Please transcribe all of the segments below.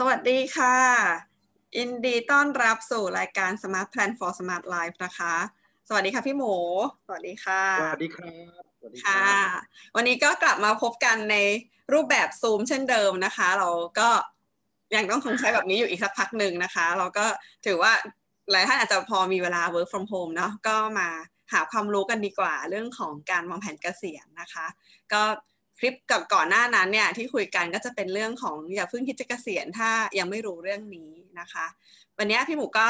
สวัสดีค่ะ ยินดีต้อนรับสู่รายการ Smart Plan for Smart Life นะคะ สวัสดีค่ะพี่หมู สวัสดีค่ะ สวัสดีครับสวัสดีค่ะ วันนี้ก็กลับมาพบกันในรูปแบบซูมเช่นเดิมนะคะ เราก็ยังต้องคงใช้แบบนี้อยู่อีกสักพักหนึ่งนะคะ เราก็ถือว่าหลายท่านอาจจะพอมีเวลา work from home เนาะก็มาหาความรู้กันดีกว่าเรื่องของการวางแผนเกษียณนะคะ ก็ คลิปกับก่อนหน้านั้นเนี่ยที่คุยกันก็จะเป็นเรื่องของอย่าเพิ่งคิดจะเกษียณถ้ายังไม่รู้เรื่องนี้นะคะ วันนี้พี่หมูก็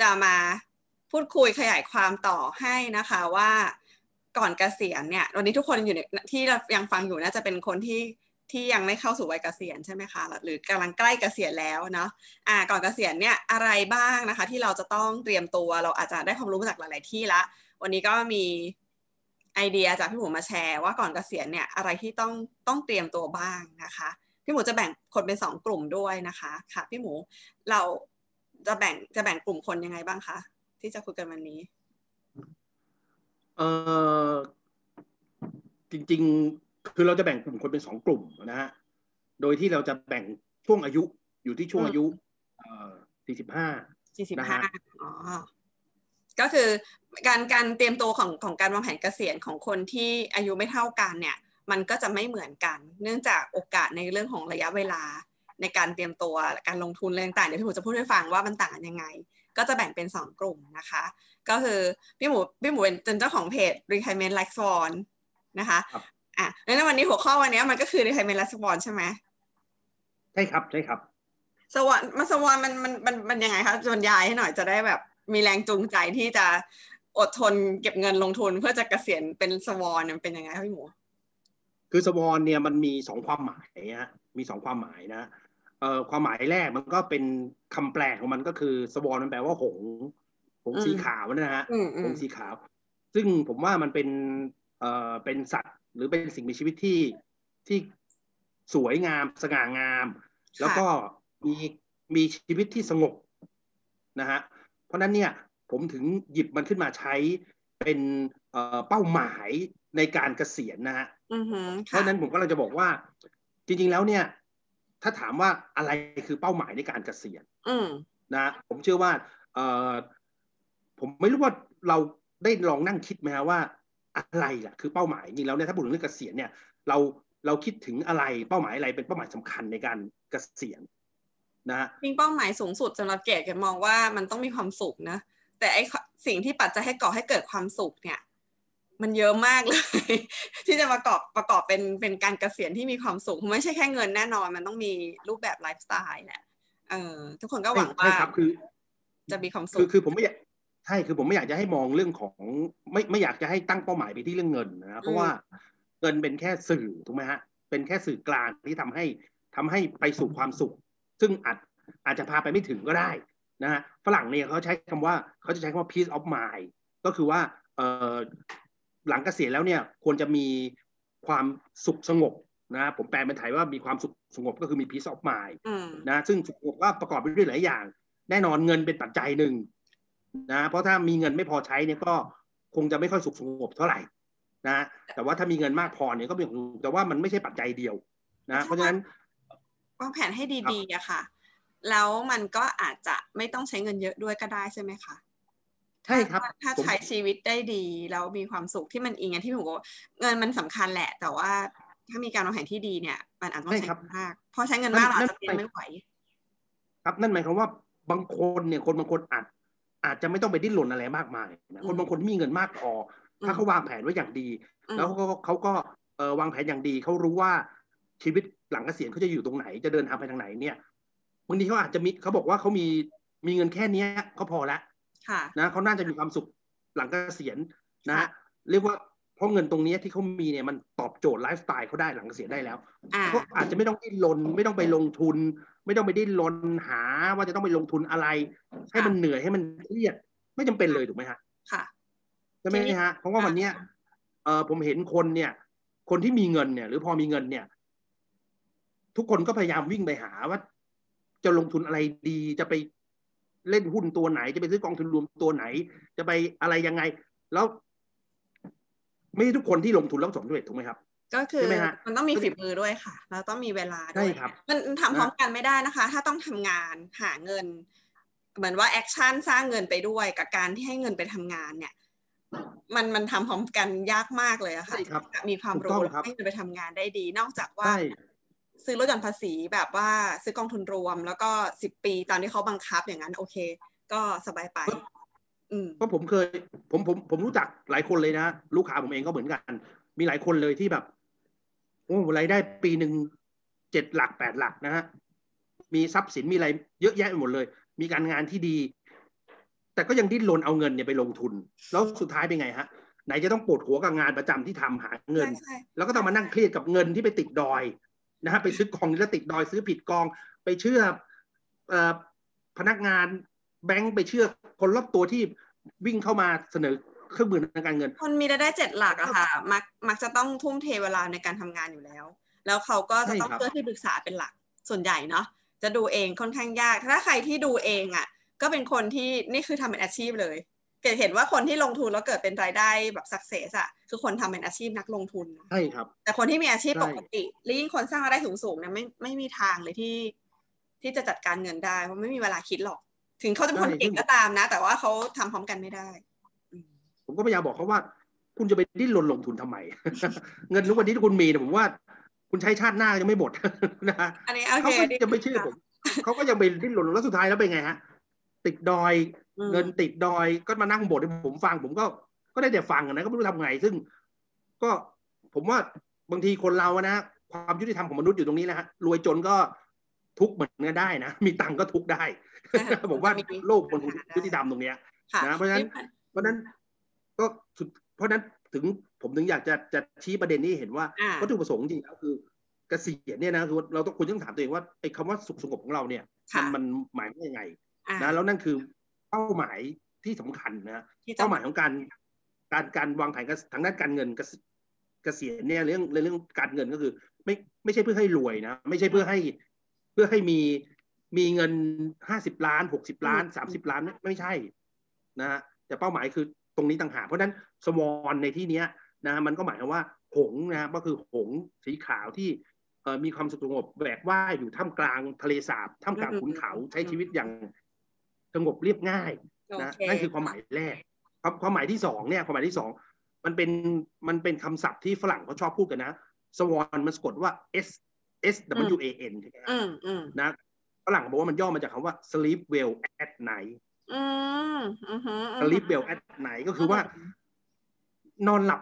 จะมาพูดคุยขยายความต่อให้นะคะว่าก่อนเกษียณเนี่ยวันนี้ทุกคนอยู่ในที่เรายังฟังอยู่น่าจะเป็นคนที่ที่ยังไม่เข้าสู่วัยเกษียณใช่ไหมคะหรือกำลังใกล้เกษียณแล้วเนาะอ่าก่อนเกษียณเนี่ยอะไรบ้างนะคะ ที่เราจะต้องเตรียมตัวเราอาจจะได้ความรู้มาจากหลาย ๆ ที่ละ วันนี้ก็มี ไอเดียจากพี่หมูมาแชร์ว่าก่อนเกษียณเนี่ยอะไรที่ต้องต้องเตรียมตัวบ้างนะคะ พี่หมูจะแบ่งคนเป็นสองกลุ่มด้วยนะคะค่ะพี่หมูเราจะแบ่งจะแบ่งกลุ่มคนยังไงบ้างคะที่จะคุยกันวันนี้เอ่อจริง ๆ คือเราจะแบ่งกลุ่มคนเป็นสองกลุ่มนะฮะโดยที่เราจะแบ่งช่วงอายุอยู่ที่ช่วงอายุเอ่อสี่สิบห้าสี่สิบนะห้าฮะอ๋อ ก็คือการการเตรียมตัวของของการวางแผนเกษียณของคนที่อายุไม่เท่ากันเนี่ยมันก็จะไม่เหมือนกัน เนื่องจากโอกาสในเรื่องของระยะเวลา ในการเตรียมตัวการลงทุนอะไรต่างๆเดี๋ยวพี่หมูจะพูดให้ฟังว่ามันต่างกันยังไง ก็จะแบ่งเป็นสองกลุ่มนะคะ ก็คือพี่หมูพี่หมูเป็นเจ้าของเพจ Retirement Like Swan นะคะครับอะแล้วในวันนี้หัวข้อวันนี้มันก็คือ Retirement Like Swan ใช่ไหมใช่ครับใช่ครับสวอนมาสวอนมันมันมันมันยังไงคะบรรยายให้หน่อยจะได้แบบ มีแรงจูงใจที่จะอดทนเก็บเงินลงทุนเพื่อจะเกษียณเป็นสวอนเนี่ยมันเป็นยังไงคะพี่หมู คือสวอนเนี่ยมันมีสองความหมายฮะมีสองความหมายนะเอ่อความหมายแรกมันก็เป็นคำแปลของมันก็คือสวอนมันแปลว่าหงส์หงส์สีขาวนะฮะอืมอืหมงส์สีขาว ซึ่งผมว่ามันเป็นเอ่อเป็นสัตว์หรือเป็นสิ่งมีชีวิตที่ที่สวยงามสง่างาม แล้วก็มีมีชีวิตที่สงบนะฮะเพ ราะฉะนั้นเนี่ยผมถึงหยิบมันขึ้นมาใช้เป็นเอ่อเป้าหมายในการเกษียณนะฮะอือหือเพค่ะราะฉะนั้นผมก็เราจะบอกว่า จริง ๆ แล้วเนี่ย ถ้าถามว่าอะไรคือเป้าหมายในการเกษียณอืมนะผมเชื่อว่าเออผมไม่รู้ว่าเราได้ลองนั่งคิดไหมฮะว่าอะไรล่ะคือเป้าหมายจริงๆแล้วเนี่ยถ้าพูดถึงเรื่องเกษียณเนี่ย เราเราคิดถึงอะไรเป้าหมายอะไรเป็นเป้าหมายสำคัญในการเกษียณ นะฮะจริงเป้าหมายสูงสุดสำหรับเกดแกมองว่ามันต้องมีความสุขนะ แต่ไอสิ่งที่ปัจจัยให้ก่อให้เกิดความสุขเนี่ย มันเยอะมากเลย ที่จะประกอบประกอบเป็นเป็นการเกษียณที่มีความสุขไม่ใช่แค่เงินแน่นอน มันต้องมีรูปแบบไลฟ์สไตล์แหละเออทุกคนก็หวังว่าใช่ครับคือ จะมีความสุคือขคือผมไม่อยากใช่คือผมไม่อยากจะให้มองเรื่องของไม่ไม่อยากจะให้ตั้งเป้าหมายไปที่เรื่องเงินนะเพราะว่าเงินเป็นแค่สื่อถูกไหมฮะเป็นแค่สื่อกลางที่ทำให้ทำให้ไปสู่ความสุข ซึ่งอาจอาจจะพาไปไม่ถึงก็ได้นะฮะฝรั่งเนี่ยเขาใช้คำว่าเขาจะใช้คำว่า peace of mind ก็คือว่าเออหลังเกษียณแล้วเนี่ยควรจะมีความสุขสงบนะผมแปลเป็นไทยว่ามีความสุขสงบก็คือมี peace of mind อืมนะซึ่งสุขภาพก็ประกอบไปด้วยหลายอย่าง แน่นอนเงินเป็นปัจจัยหนึ่งนะเพราะถ้ามีเงินไม่พอใช้เนี่ยก็คงจะไม่ค่อยสุขสงบเท่าไหร่นะแต่ว่าถ้ามีเงินมากพอเนี่ยก็เป็นของแต่ว่ามันไม่ใช่ปัจจัยเดียวนะเพราะฉะนั้น วางแผนให้ดีๆอะค่ะ แล้วมันก็อาจจะไม่ต้องใช้เงินเยอะด้วยก็ได้ใช่ไหมคะใช่ครับถ้าถ้าผมใช้ชีวิตได้ดีแล้วมีความสุขที่มันอิงอย่างที่ผมบอกว่าเงินมันสำคัญแหละ แต่ว่าถ้ามีการวางแผนที่ดีเนี่ย มันอาจต้องใช้เงินมากเพราะใช้เงินมากเราอาจจะเตรียมไม่ไหว ครับนั่นหมายความว่าบางคนเนี่ยคนบางคนอาจอาจจะไม่ต้องไปดิ้นรนอะไรมากมายนะคนบางคนที่มีเงินมากพอ ถ้าเขาวางแผนไว้อย่างดีอืมแล้วเขาก็เขาก็เอ่อวางแผนอย่างดีเขารู้ว่า ชีวิตหลังเกษียณเขาจะอยู่ตรงไหนจะเดินทางไปทางไหนเนี่ยบางทีเขาอาจจะมีเขาบอกว่าเขามีมีเงินแค่เนี้ยเขาพอแล้วค่ะนะเขาน่าจะมีความสุขหลังเกษียณนะค่ะเรียกว่าเพราะเงินตรงเนี้ยที่เขามีเนี่ยมันตอบโจทย์ไลฟ์สไตล์เขาได้หลังเกษียณได้แล้วอ่าเขาอาจจะไม่ต้องดิ้นรนไม่ต้องไปลงทุน ไม่ต้องไปดิ้นรนหาว่าจะต้องไปลงทุนอะไร ให้มันเหนื่อยให้มันเครียดไม่จำเป็นเลยถูกไหมฮะค่ะใช่ไหมฮะเพราะว่าวันเนี้ยเออผมเห็นคนเนี่ย คนที่มีเงินเนี่ย หรือพอมีเงินเนี่ย ทุกคนก็พยายามวิ่งไปหาว่า จะลงทุนอะไรดีจะไปเล่นหุ้นตัวไหน จะไปซื้อกองทุนรวมตัวไหน จะไปอะไรยังไง แล้ว ไม่ใช่ทุกคนที่ลงทุนแล้วสำเร็จถูกไหมครับ ก็คือใช่ไหมฮะมันต้องมีฝีมือด้วยค่ะ แล้วต้องมีเวลาด้ใช่วยครับมันมันทำพร้อมกันไม่ได้นะคะ ถ้าต้องทำงานหาเงิน เหมือนว่าแอคชั่นสร้างเงินไปด้วยกับการที่ให้เงินไปทำงานเนี่ยมันมันทำพร้อมกันยากมากเลยอะค่ะใช่ครับมีความถูกต้รู้องแล้วครับให้เงินไปทำงานได้ดี นอกจากว่าใช่ ซื้อลดหย่อนภาษีแบบว่าซื้อกองทุนรวม แล้วก็สิบปีตอนที่เขาบังคับอย่างนั้นโอเค ก็สบายไปอืมเพราะผมเคยผมผมผมรู้จักหลายคนเลยนะลูกค้าผมเองก็เหมือนกัน มีหลายคนเลยที่แบบโอ้รายได้ปีหนึ่งเจ็ดหลักแปดหลักนะฮะมีทรัพย์สินมีอะไรเยอะแยะไปหมดเลย มีการงานที่ดี แต่ก็ยังดิ้นรนเอาเงินเนี่ยไปลงทุน แล้วสุดท้ายเป็นไงฮะไหนจะต้องปวดหัวกับงานประจำที่ทำหาเงินใช่ใช่แล้วก็ต้องมานั่งเครียดกับเงินที่ไปติดดอย นะฮะไปซื้อกองแล้วติดดอยซื้อผิดกอง ไปเชื่อเอ่อพนักงานแบงค์ไปเชื่อคนรอบตัวที่วิ่งเข้ามาเสนอเครื่องมือทางการเงิน คนมีรายได้เจ็ดหลักอะค่ะมักมักจะต้องทุ่มเทเวลาในการทำงานอยู่แล้ว แล้วเขาก็จะต้องใช่ครับเพื่อที่ปรึกษาเป็นหลักส่วนใหญ่เนาะจะดูเองค่อนข้างยาก ถ้าใครที่ดูเองอะก็เป็นคนที่นี่คือทำเป็นอาชีพเลย เกิดเห็นว่าคนที่ลงทุนแล้วเกิดเป็นรายได้แบบสักเซสอะคือคนทำเป็นอาชีพนักลงทุนนะใช่ครับ แต่คนที่มีอาชีพใช่ปกติหรือยิ่งคนสร้างรายได้สูงๆเนี่ยไม่ไม่มีทางเลยที่ ที่จะจัดการเงินได้เพราะไม่มีเวลาคิดหรอก ถึงเขาจะเป็นคนเก่งก็ตามนะ แต่ว่าเขาทำพร้อมกันไม่ได้อืมผมก็พยายามบอกเขาว่า คุณจะไปดิ้นรนลงทุนทำไม เงินทุกวันนี้ที่คุณมีเนี่ยผมว่า คุณใช้ชาติหน้ายังไม่หมดนะฮะอันนี้โอเขาเคก็จะไม่เชื่อผมเขาก็ยังไปดิ้นรนแล้วสุดท้ายแล้วเป็นไงฮะ ติดดอยอืมเงินติดดอยก็มานั่งบ่นให้ผมฟังผมก็ก็ได้แต่ฟังอะนะก็ไม่รู้ทำไง ซึ่ง ก็ผมว่าบางทีคนเราอะนะความยุติธรรมของมนุษย์อยู่ตรงนี้แหละฮะรวยจนก็ทุกข์เหมือนกันได้นะ มีตังค์ก็ทุกข์ได้ใช่ค่ะผมว่ามีโลกมันยุติธรรมตรงเนี้ยค่ะนะเพราะฉะนั้นเพราะฉะนั้นก็สุดเพราะฉะนั้นถึงผมถึงอยากจะจะชี้ประเด็นนี้ให้เห็นว่าอ่าวัตถุประสงค์จริงๆแล้วคือเกษียณเนี่ยนะคือเราต้องคุณต้องถามตัวเองว่าไอ้คำว่าสุขสงบของเราเนี่ยค่ะมันมันหมายว่ายังไงอ่า นะแล้วนั่นคือเป้าหมายที่สำคัญนะที่ต้อเป้างหมายของการการการวางแผนทางด้านการเงินเกษเกษียณเนี่ยเรื่องเรื่องการเงินก็คือ ไม่ไม่ใช่เพื่อให้รวยนะไม่ใช่เพื่อให้เพื่อให้มีมีเงินห้าสิบล้านหกสิบล้านสามสิบล้านไม่ไม่ใช่นะฮะแต่เป้าหมายคือตรงนี้ต่างหากเพราะฉะนั้นสวอนในที่เนี้ยนะฮะมันก็หมายความว่าหงส์นะฮะก็คือหงส์สีขาวที่เอ่อมีความสุขสงบแบกว่ายอยู่ท่ามกลางทะเลสาบท่ามกลางขุนเขาใช้ชีวิตอย่าง สงบเรียบง่ายโอนะเคนั่นคือความหมายแรกความความหมายที่สองเนี่ยความหมายที่สองมันเป็นมันเป็นคำศัพท์ที่ฝรั่งเขาชอบพูดกันนะสวอนมันสะกดว่า S S W A N ใช่ไหมฮะอืมอืมนะฝรั่งบอกว่ามันย่อมาจากคำว่า sleep well at night อืมอืมอืม sleep well at night ก็คือว่า นอนหลับ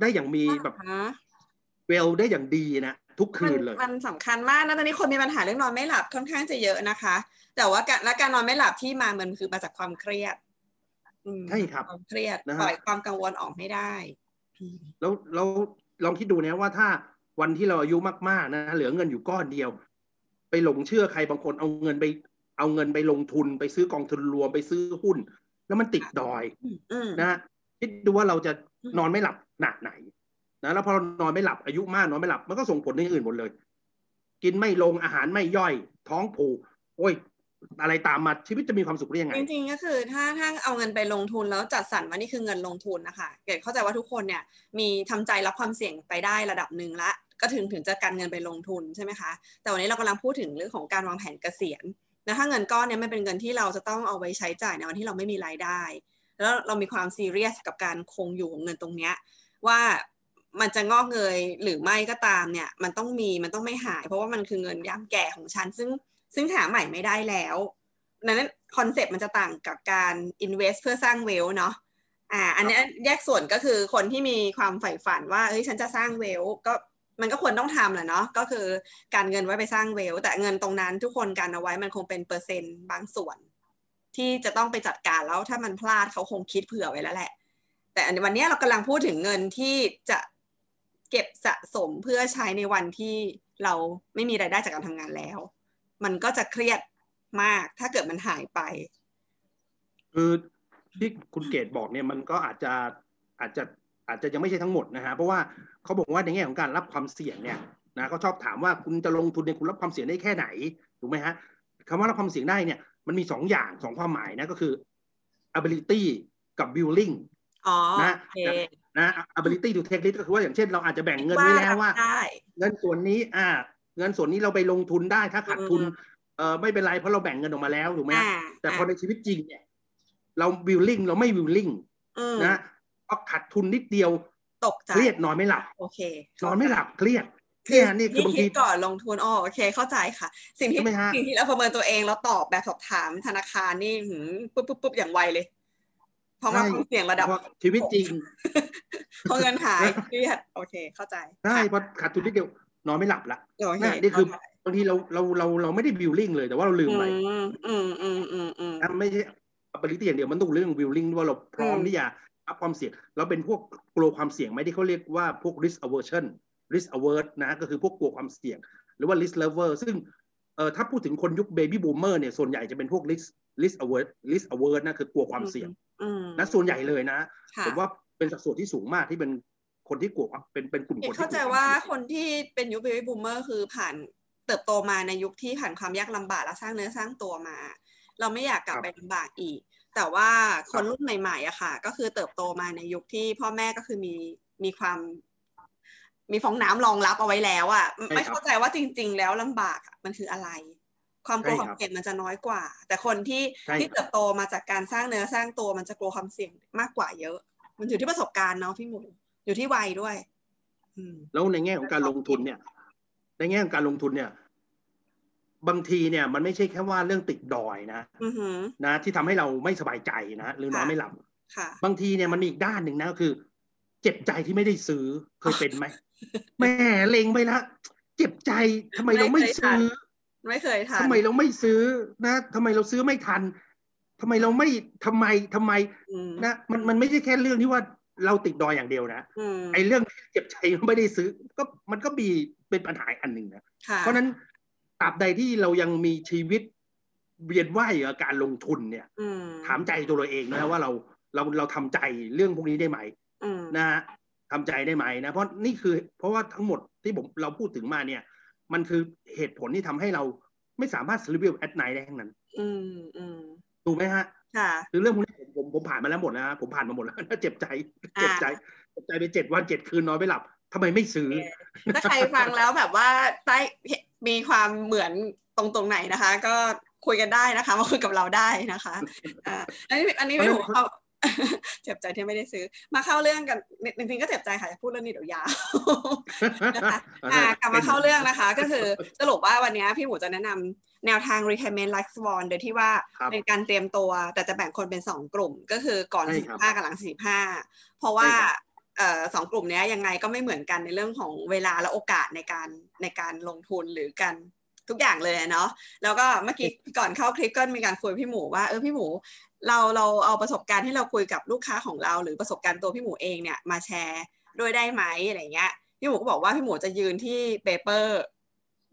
ได้อย่างมีแบบฮะ well ได้อย่างดีนะทุกคืนเลย มันสำคัญมากนะตอนนี้คนมีปัญหาเรื่องนอนไม่หลับค่อนข้างจะเยอะนะคะ แต่ว่าการและการนอนไม่หลับที่มามันคือมาจากความเครียดอืมใช่ครับความเครียดนะฮะปล่อยความกังวลออกไม่ได้อืมแล้วแล้วลองคิดดูนะว่าถ้าวันที่เราอายุมากๆนะเหลือเงินอยู่ก้อนเดียว ไปหลงเชื่อใครบางคนเอาเงินไป เอาเงินไปลงทุน ไปซื้อกองทุนรวมไปซื้อหุ้น แล้วมันติดดอยอืมนะฮะคิดดูว่าเราจะอืมนอนไม่หลับหนักไหนนะแล้วพอเรานอนไม่หลับอายุมากนอนไม่หลับมันก็ส่งผลในอื่นหมดเลย กินไม่ลงอาหารไม่ย่อย ท้องผูกโอ้ย อะไรตามมาชีวิตจะมีความสุขได้ยังไง จริงๆก็คือถ้าถ้าเอาเงินไปลงทุนแล้วจัดสรรว่านี่คือเงินลงทุนนะคะเกดเข้าใจว่าทุกคนเนี่ยมีทำใจรับความเสี่ยงไปได้ระดับหนึ่งละก็ถึงถึงจะการเงินไปลงทุนใช่ไหมคะ แต่วันนี้เรากำลังพูดถึงเรื่องของการวางแผนเกษียณนะถ้าเงินก้อนเนี่ยไมันเป็นเงินที่เราจะต้องเอาไว้ใช้จ่ายในวันที่เราไม่มีรายได้ แล้วเรามีความซีเรียสกับการคงอยู่ของเงินตรงเนี้ยว่ามันจะงอกเงยหรือไม่ก็ตามเนี่ยมันต้องมีมันต้องไม่หาย เพราะว่ามันคือเงินยามแก่ของฉันซึ่ง ซึ่งหาใหม่ไม่ได้แล้วนั้นคอนเซปต์มันจะต่างกับการ invest เพื่อสร้างเวลเนาะอ่า อันนี้แยกส่วนก็คือคนที่มีความใฝ่ฝันว่าเฮ้ยฉันจะสร้างเวลก็มันก็ควรต้องทำแหละเนาะก็คือการเงินไว้ไปสร้างเวล แต่เงินตรงนั้นทุกคนการเอาไว้มันคงเป็นเปอร์เซ็นต์บางส่วน ที่จะต้องไปจัดการแล้วถ้ามันพลาดเขาคงคิดเผื่อไว้แล้วแหละ แต่วันนี้เรากำลังพูดถึงเงินที่จะเก็บสะสมเพื่อใช้ในวันที่เราไม่มีรายได้จากการทำงานแล้ว มันก็จะเครียดมาก ถ้าเกิดมันหายไป คือที่คุณเกดบอกเนี่ยมันก็อาจจะอาจจะอาจจะยังไม่ใช่ทั้งหมดนะฮะเพราะว่าเขาบอกว่าในแง่ของการรับความเสี่ยงเนี่ยนะเขาชอบถามว่าคุณจะลงทุนเนี่ยคุณรับความเสี่ยงได้แค่ไหนถูกไหมฮะคำว่ารับความเสี่ยงได้เนี่ยมันมีสองอย่างสองความหมายนะก็คือ ability กับ willing อ๋อนะโอเคนะ ability to take risk ก็คือว่าอย่างเช่นเราอาจจะแบ่งเงินไว้แล้วว่าได้เงินส่วนนี้อ่า เงินส่วนนี้เราไปลงทุนได้ถ้าขาดทุนอืมเออไม่เป็นไรเพราะเราแบ่งเงินออกมาแล้วถูกไหมฮะอ่าแต่พอในชีวิตจริงเนี่ย เราวิลลิ่งเราไม่วิลลิ่งอืมนะเพราะขาดทุนนิดเดียว ตกใจเครียดนอนไม่หลับโอเคนอนไม่หลับเครียดคืเนี่อยนี่คือบางคิทีดก่อนลงทุนอ๋อโอเค เข้าใจค่ะ สิ่งที่ใช่ไหมฮะสิ่งที่เราประเมินตัวเองแล้วตอบแบบสอบถามธนาคารนี่หืมปุ๊บปุ๊บปุ๊บอย่างไวเลยเพราะว่าความเสี่ยงระดับเพราะชีวิตจริงพอเงินหายเครียดโอเค เข้าใจใช่ค่ะเพราะขาดทุนนิดเดียว นอนไม่หลับละโอเคน่ะนี่คือเข้าใจบางทีเราเราเราเราไม่ได้วิลลิ่งเลยแต่ว่าเราลืมไปอืมอืมอืมอืมอืมนะไม่ใช่ ability อย่างเดียวมันต้องเรื่อง willing ด้วยว่าเราพร้อมอืมที่จะรับความเสี่ยงเราเป็นพวกกลัวความเสี่ยงไหมที่เขาเรียกว่าพวก risk aversion risk averse นะก็คือพวกกลัวความเสี่ยง หรือว่า risk lover ซึ่งเอ่อถ้าพูดถึงคนยุค baby boomer เนี่ยส่วนใหญ่จะเป็นพวก risk risk averse risk averse นะคือกลัวความเสี่ยงอืมนะส่วนใหญ่เลยนะค่ะผมว่าเป็นสัดส่วนที่สูงมากที่เป็น คนที่กลัวความเป็นเป็นกลุ่มเอกคนที่เข้าใจกลัว่าความเสี่ยงคนที่เป็นยุค baby boomer คือผ่านเติบโตมาในยุคที่ผ่านความยากลำบากและสร้างเนื้อสร้างตัวมา เราไม่อยากกลับครับไปลำบากอีก แต่ว่าคครันบรุ่นใหม่ๆอะค่ะ ก็คือเติบโตมาในยุคที่พ่อแม่ก็คือมีมีความมีฟองน้ำรองรับเอาไว้แล้วอะไม่เข้าใจว่าจริง ๆ แล้วลำบากอะมันคืออะไร ความกลัวความเสี่ยงมันจะน้อยกว่า แต่คนที่ใช่ที่เติบโตมาจากการสร้างเนื้อสร้างตัวมันจะกลัวความเสี่ยงมากกว่าเยอะ มันอยู่ที่ประสบการณ์เนาะพี่หมู อยู่ที่วัยด้วยอืมแล้วในแง่ของการลงทุนเนี่ย ในแง่ของการลงทุนเนี่ย บางทีเนี่ย มันไม่ใช่แค่ว่าเรื่องติดดอยนะอือหือนะ ที่ทำให้เราไม่สบายใจนะหรือนอนค่ะไม่หลับค่ะบางทีเนี่ยมันมีอีกด้านหนึ่งนะก็คือ เจ็บใจที่ไม่ได้ซื้อเคยเป็นไหมแม่เล็งไปแล้วเจ็บใจทำไมเราไม่ซื้อ ไม่เคยทันทำไมเราไม่ซื้อนะทำไมเราซื้อไม่ทันทำไมเราไม่ทำไมทำไมอืมนะมันมันไม่ใช่แค่เรื่องที่ว่า เราติดดอยอย่างเดียวนะอืมไอ้เรื่องที่เจ็บใจไม่ได้ซื้อ ก็มันก็มีเป็นปัญหาอันหนึ่งนะค่ะเพราะฉะนั้นตราบใดที่เรายังมีชีวิตเวียนว่ายอยู่กับการลงทุนเนี่ยอืมถามใจตัวเราเองนะว่าเราเราเราทำใจเรื่องพวกนี้ได้ไหมอืมนะฮะทำใจได้ไหมนะเพราะนี่คือ เพราะว่าทั้งหมดที่ผมเราพูดถึงมาเนี่ย มันคือเหตุผลที่ทำให้เราไม่สามารถ sleep well at night ได้ทั้งนั้น อืมอืมถูกไหมฮะ ค่ะคือเรื่องพวกนี้ผมผมผมผ่านมาแล้วหมดนะผมผ่านมาหมดแล้วเจ็บใจเจ็บใจเจ็บใจไปเจ็ดวันเจ็ดคืนนอนไม่หลับทำไมไม่ซื้อ ถ้าใครฟังแล้วแบบว่าใต้มีความเหมือนตรงตรงไหนนะคะ ก็คุยกันได้นะคะ มาคุยกับเราได้นะคะอ่าอันนี้อันนี้ไม่ถูกเขา เจ็บใจที่ไม่ได้ซื้อ มาเข้าเรื่องกันจริงๆก็เจ็บใจค่ะจะพูดเรื่องนี้เดี๋ยวยาวนะคะอ่ากลับมาเข้าเรื่องนะคะ ก็คือสรุปว่าวันนี้พี่หมูจะแนะนำแนวทาง retirement like swan โดยที่ว่าครับเป็นการเตรียมตัว แต่จะแบ่งคนเป็นสองกลุ่ม ก็คือก่อนใช่ครับ45 กับหลัง 45 เพราะว่าใช่ครับเอ่อสองกลุ่มเนี้ยยังไงก็ไม่เหมือนกันในเรื่องของเวลาและโอกาสในการในการลงทุนหรือการ ทุกอย่างเลยอะเนาะแล้วก็เมื่อกี้ก่อนเข้าคลิปก็มีการคุยพี่หมูว่าเออพี่หมูเราเราเอาประสบการณ์ที่เราคุยกับลูกค้าของเรา หรือประสบการณ์ตัวพี่หมูเองเนี่ยมาแชร์ด้วยได้ไหมอะไรเงี้ยพี่หมูก็บอกว่าพี่หมูจะยืนที่ paper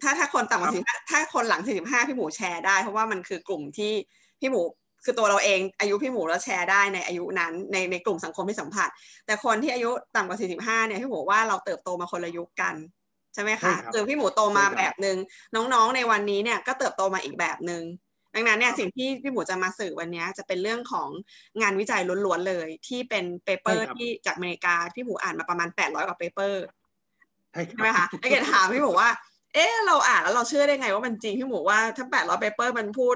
ถ้าถ้าคนต่ำกว่าสี่ถ้าคนหลังสี่สิบห้าพี่หมูแชร์ได้เพราะว่ามันคือกลุ่มที่พี่หมูคือตัวเราเองอายุพี่หมูเราแชร์ได้ในอายุนั้นในในกลุ่มสังคมที่สัมผัส แต่คนที่อายุต่ำกว่าสี่สิบห้าเนี่ยพี่หมูว่าเราเติบโตมาคนละยุคกัน ใช่ไหมใช่คะครับคือพี่หมูโตมาใช่ครับแบบหนึ่งน้องๆในวันนี้เนี่ยก็เติบโตมาอีกแบบหนึ่งดังนั้นเนี่ยสิ่งที่พี่หมูจะมาสื่อวันนี้จะเป็นเรื่องของงานวิจัยล้วนๆเลย ที่เป็น paper ใช่ครับที่จากอเมริกาพี่หมูอ่านมาประมาณ 800 กว่า paperใช่คใช่ไหมคะแล้วเกดถามพี่หมูว่า เอ๊ะเราอ่านแล้วเราเชื่อได้ไงว่ามันจริงพี่หมูว่าถ้า 800 paper มันพูด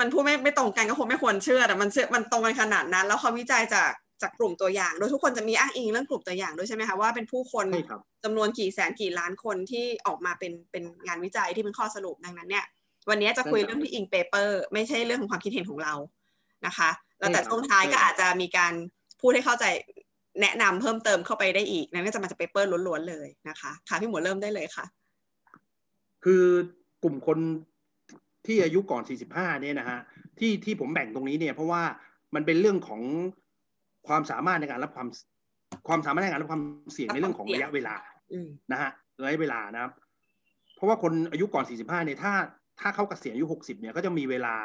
มันพูดไม่ไม่ตรงกันก็คงไม่ควรเชื่อแต่มันเชื่อมันตรงกันขนาดนั้น แล้วเขาวิจัยจาก จากกลุ่มตัวอย่าง โดยทุกคนจะมีอ้างอิงเรื่องกลุ่มตัวอย่างด้วยใช่ไหมคะว่าเป็นผู้คนใช่ครับจำนวนกี่แสนกี่ล้านคนที่ออกมาเป็นเป็นงานวิจัยที่เป็นข้อสรุปดังนั้นเนี่ย วันนี้จะคุยใช่ครับเรื่องที่อิง paper ไม่ใช่เรื่องของความคิดเห็นของเรานะคะ แล้วแต่ใช่ครับช่วงท้ายใช่ก็ครับอาจจะมีการพูดให้เข้าใจแนะนำเพิ่มเติมเข้าไปได้อีกนั่นก็จะมาจากเปเปอร์ล้วนๆเลยนะคะค่ะพี่หมูเริ่มได้เลยค่ะ คือกลุ่มคนที่อายุก่อน 45 เนี่ยนะฮะที่ที่ผมแบ่งตรงนี้เนี่ยเพราะว่ามันเป็นเรื่องของ ความสามารถในการรับความความสามารถในการรับความเสี่ยงในเรื่องของระยะเวลาอืมนะฮะระยะเวลานะครับ เพราะว่าคนอายุก่อน 45เนี่ยถ้าถ้าเขาเกษียณอายุ 60 เนี่ยก็จะมีเวลา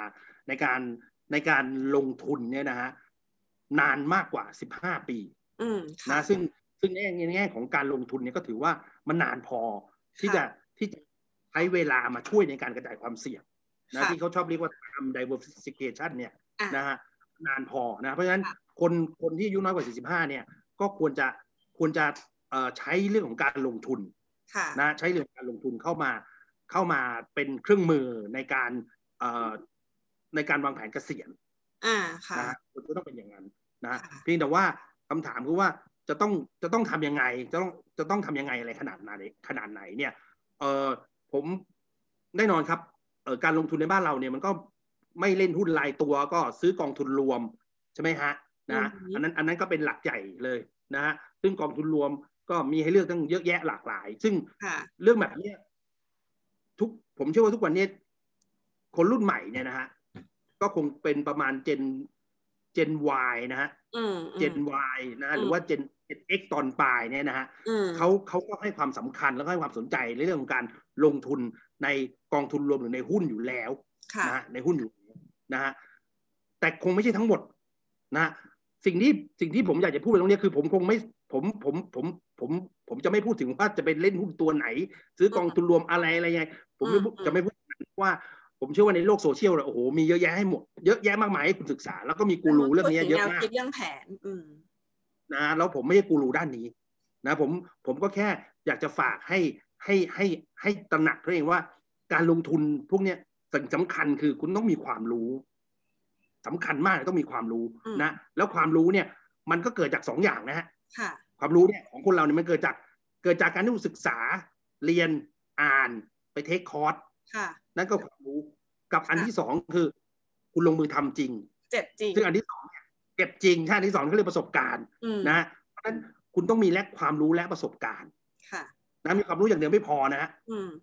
ในการในการลงทุนเนี่ยนะฮะนานมากกว่า 15 ปีอืมค่ะนะซึ่งซึ่งในแง่ในแง่ของการลงทุนเนี่ยก็ถือว่ามันนานพอที่ค่ะจะที่จะใช้เวลามาช่วยในการกระจายความเสี่ยงนะค่ะที่เขาชอบเรียกว่า time diversification เนี่ยอะนะฮะนานพอนะ เพราะฉะนั้น ค่ะคนคนที่อายุน้อยกว่า 45 เนี่ย ก็ควรจะควรจะใช้เรื่องของการลงทุนนะใช้เรื่องการลงทุนเข้ามาเข้ามาเป็นเครื่องมือในการในการวางแผนเกษียณอ่าค่ะนะมันก็ต้องเป็นอย่างนั้นนะเพียงแต่ว่าคำถามคือว่าจะต้องจะต้องทํำยังไง จะต้องจะต้องทํำยังไงอะไรขนาดไหนขนาดไหนเนี่ยเออผมแน่นอนครับเออการลงทุนในบ้านเราเนี่ยมันก็ไม่เล่นหุ้นรายตัวก็ซื้อกองทุนรวมใช่ไหมฮะ นะอันนั้นอันนั้นก็เป็นหลักใหญ่เลยนะฮะซึ่งกองทุนรวมก็มีให้เลือกตั้งเยอะแยะหลากหลาย ซึ่งเรื่องแบบนี้ทุกผมเชื่อว่าทุกวันนี้ คนรุ่นใหม่เนี่ยนะฮะก็คงเป็นประมาณเจนเจน Y นะฮะเจน Y นะหรือว่าเจนเอ็กตอนปลายเนี่ยนะฮะเขาเขาก็ให้ความสำคัญแล้วก็ให้ความสนใจในเรื่องของการลงทุนในกองทุนรวมหรือในหุ้นอยู่แล้วนะในหุ้นอยู่นะฮะแต่คงไม่ใช่ทั้งหมดนะ สิ่งที่สิ่งที่ผมอยากจะพูดตรงนี้คือผมคงไม่ผมผมผมผม ผมจะไม่พูดถึงว่าจะไปเล่นหุ้นตัวไหน ซื้อกองทุนรวมอะไรอะไรยังไงผมไม่จะไม่พูดว่าผมเชื่อว่าในโลกโซเชียลเลยโอ้โหมีเยอะแยะให้หมดเยอะแยะมากมายให้คุณศึกษา แล้วก็มีกูรูเรื่องนี้เยอะมากเรื่องแผนนะแล้วผมไม่ใช่กูรูด้านนี้ นะผมผมก็แค่อยากจะฝากให้ให้ให้ให้ตระหนักตัวเองว่า การลงทุนพวกเนี้ยสิ่งสำคัญคือคุณต้องมีความรู้ สำคัญมากต้องมีความรู้นะแล้วความรู้เนี่ยมันก็เกิดจากสองอย่างนะฮะความรู้เนี่ยของคนเราเนี่ยมันเกิดจากเกิดจากการที่ศึกษาเรียนอ่านไปเทคคอร์สนั่นก็ความรู้กับอันที่สองคือ คุณลงมือทำจริง เจ็บจริงซึ่งอันที่สองเก็บจริงท่านที่สองก็เรียกประสบการณ์นะเพราะฉะนั้นคุณต้องมีแลกความรู้และประสบการณ์ค่ะนะมีความรู้อย่างเดียวไม่พอนะฮะ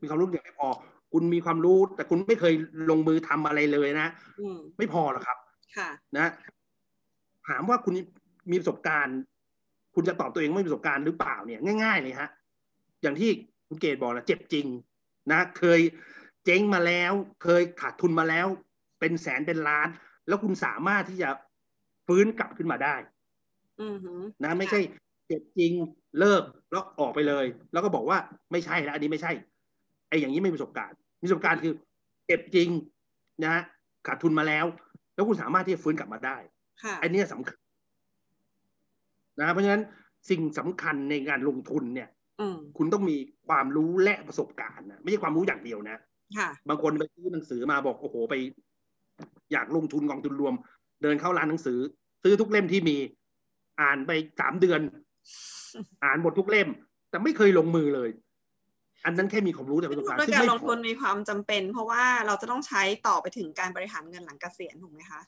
มีความรู้อย่างไม่พอ คุณมีความรู้แต่คุณไม่เคยลงมือทำอะไรเลยนะไม่พอหรอกครับค่ะ นะถามว่าคุณมีประสบการณ์ คุณจะตอบตัวเองไม่มีประสบการณ์หรือเปล่าเนี่ย ง่าย ๆ เลยฮะ อย่างที่คุณเกดบอกนะเจ็บจริง นะ เคยเจ๊งมาแล้ว เคยขาดทุนมาแล้ว เป็นแสนเป็นล้าน แล้วคุณสามารถที่จะฟื้นกลับขึ้นมาได้นะ ไม่ใช่เจ็บจริงเลิกแล้วออกไปเลย แล้วก็บอกว่าไม่ใช่แล้วอันนี้ไม่ใช่ไอ้อย่างนี้ไม่มีประสบการณ์มีประสบการณ์คือเจ็บจริงนะขาดทุนมาแล้ว แล้วคุณสามารถที่จะฟื้นกลับมาได้อันนี้สำคัญนะเพราะฉะนั้นสิ่งสำคัญในการลงทุนเนี่ยคุณต้องมีความรู้และประสบการณ์นะไม่ใช่ความรู้อย่างเดียวนะบางคนไปซื้อหนังสือมาบอกโอ้โหไป อยากลงทุนกองทุนรวม เดินเข้าร้านหนังสือ ซื้อทุกเล่มที่มี อ่านไปสามเดือน อ่านหมดทุกเล่ม แต่ไม่เคยลงมือเลย อันนั้นแค่มีความรู้แต่ประสบการณ์การลงทุนมีความจำเป็น เพราะว่าเราจะต้องใช้ต่อไปถึงการบริหารเงินหลังเกษียณถูกไหมคะ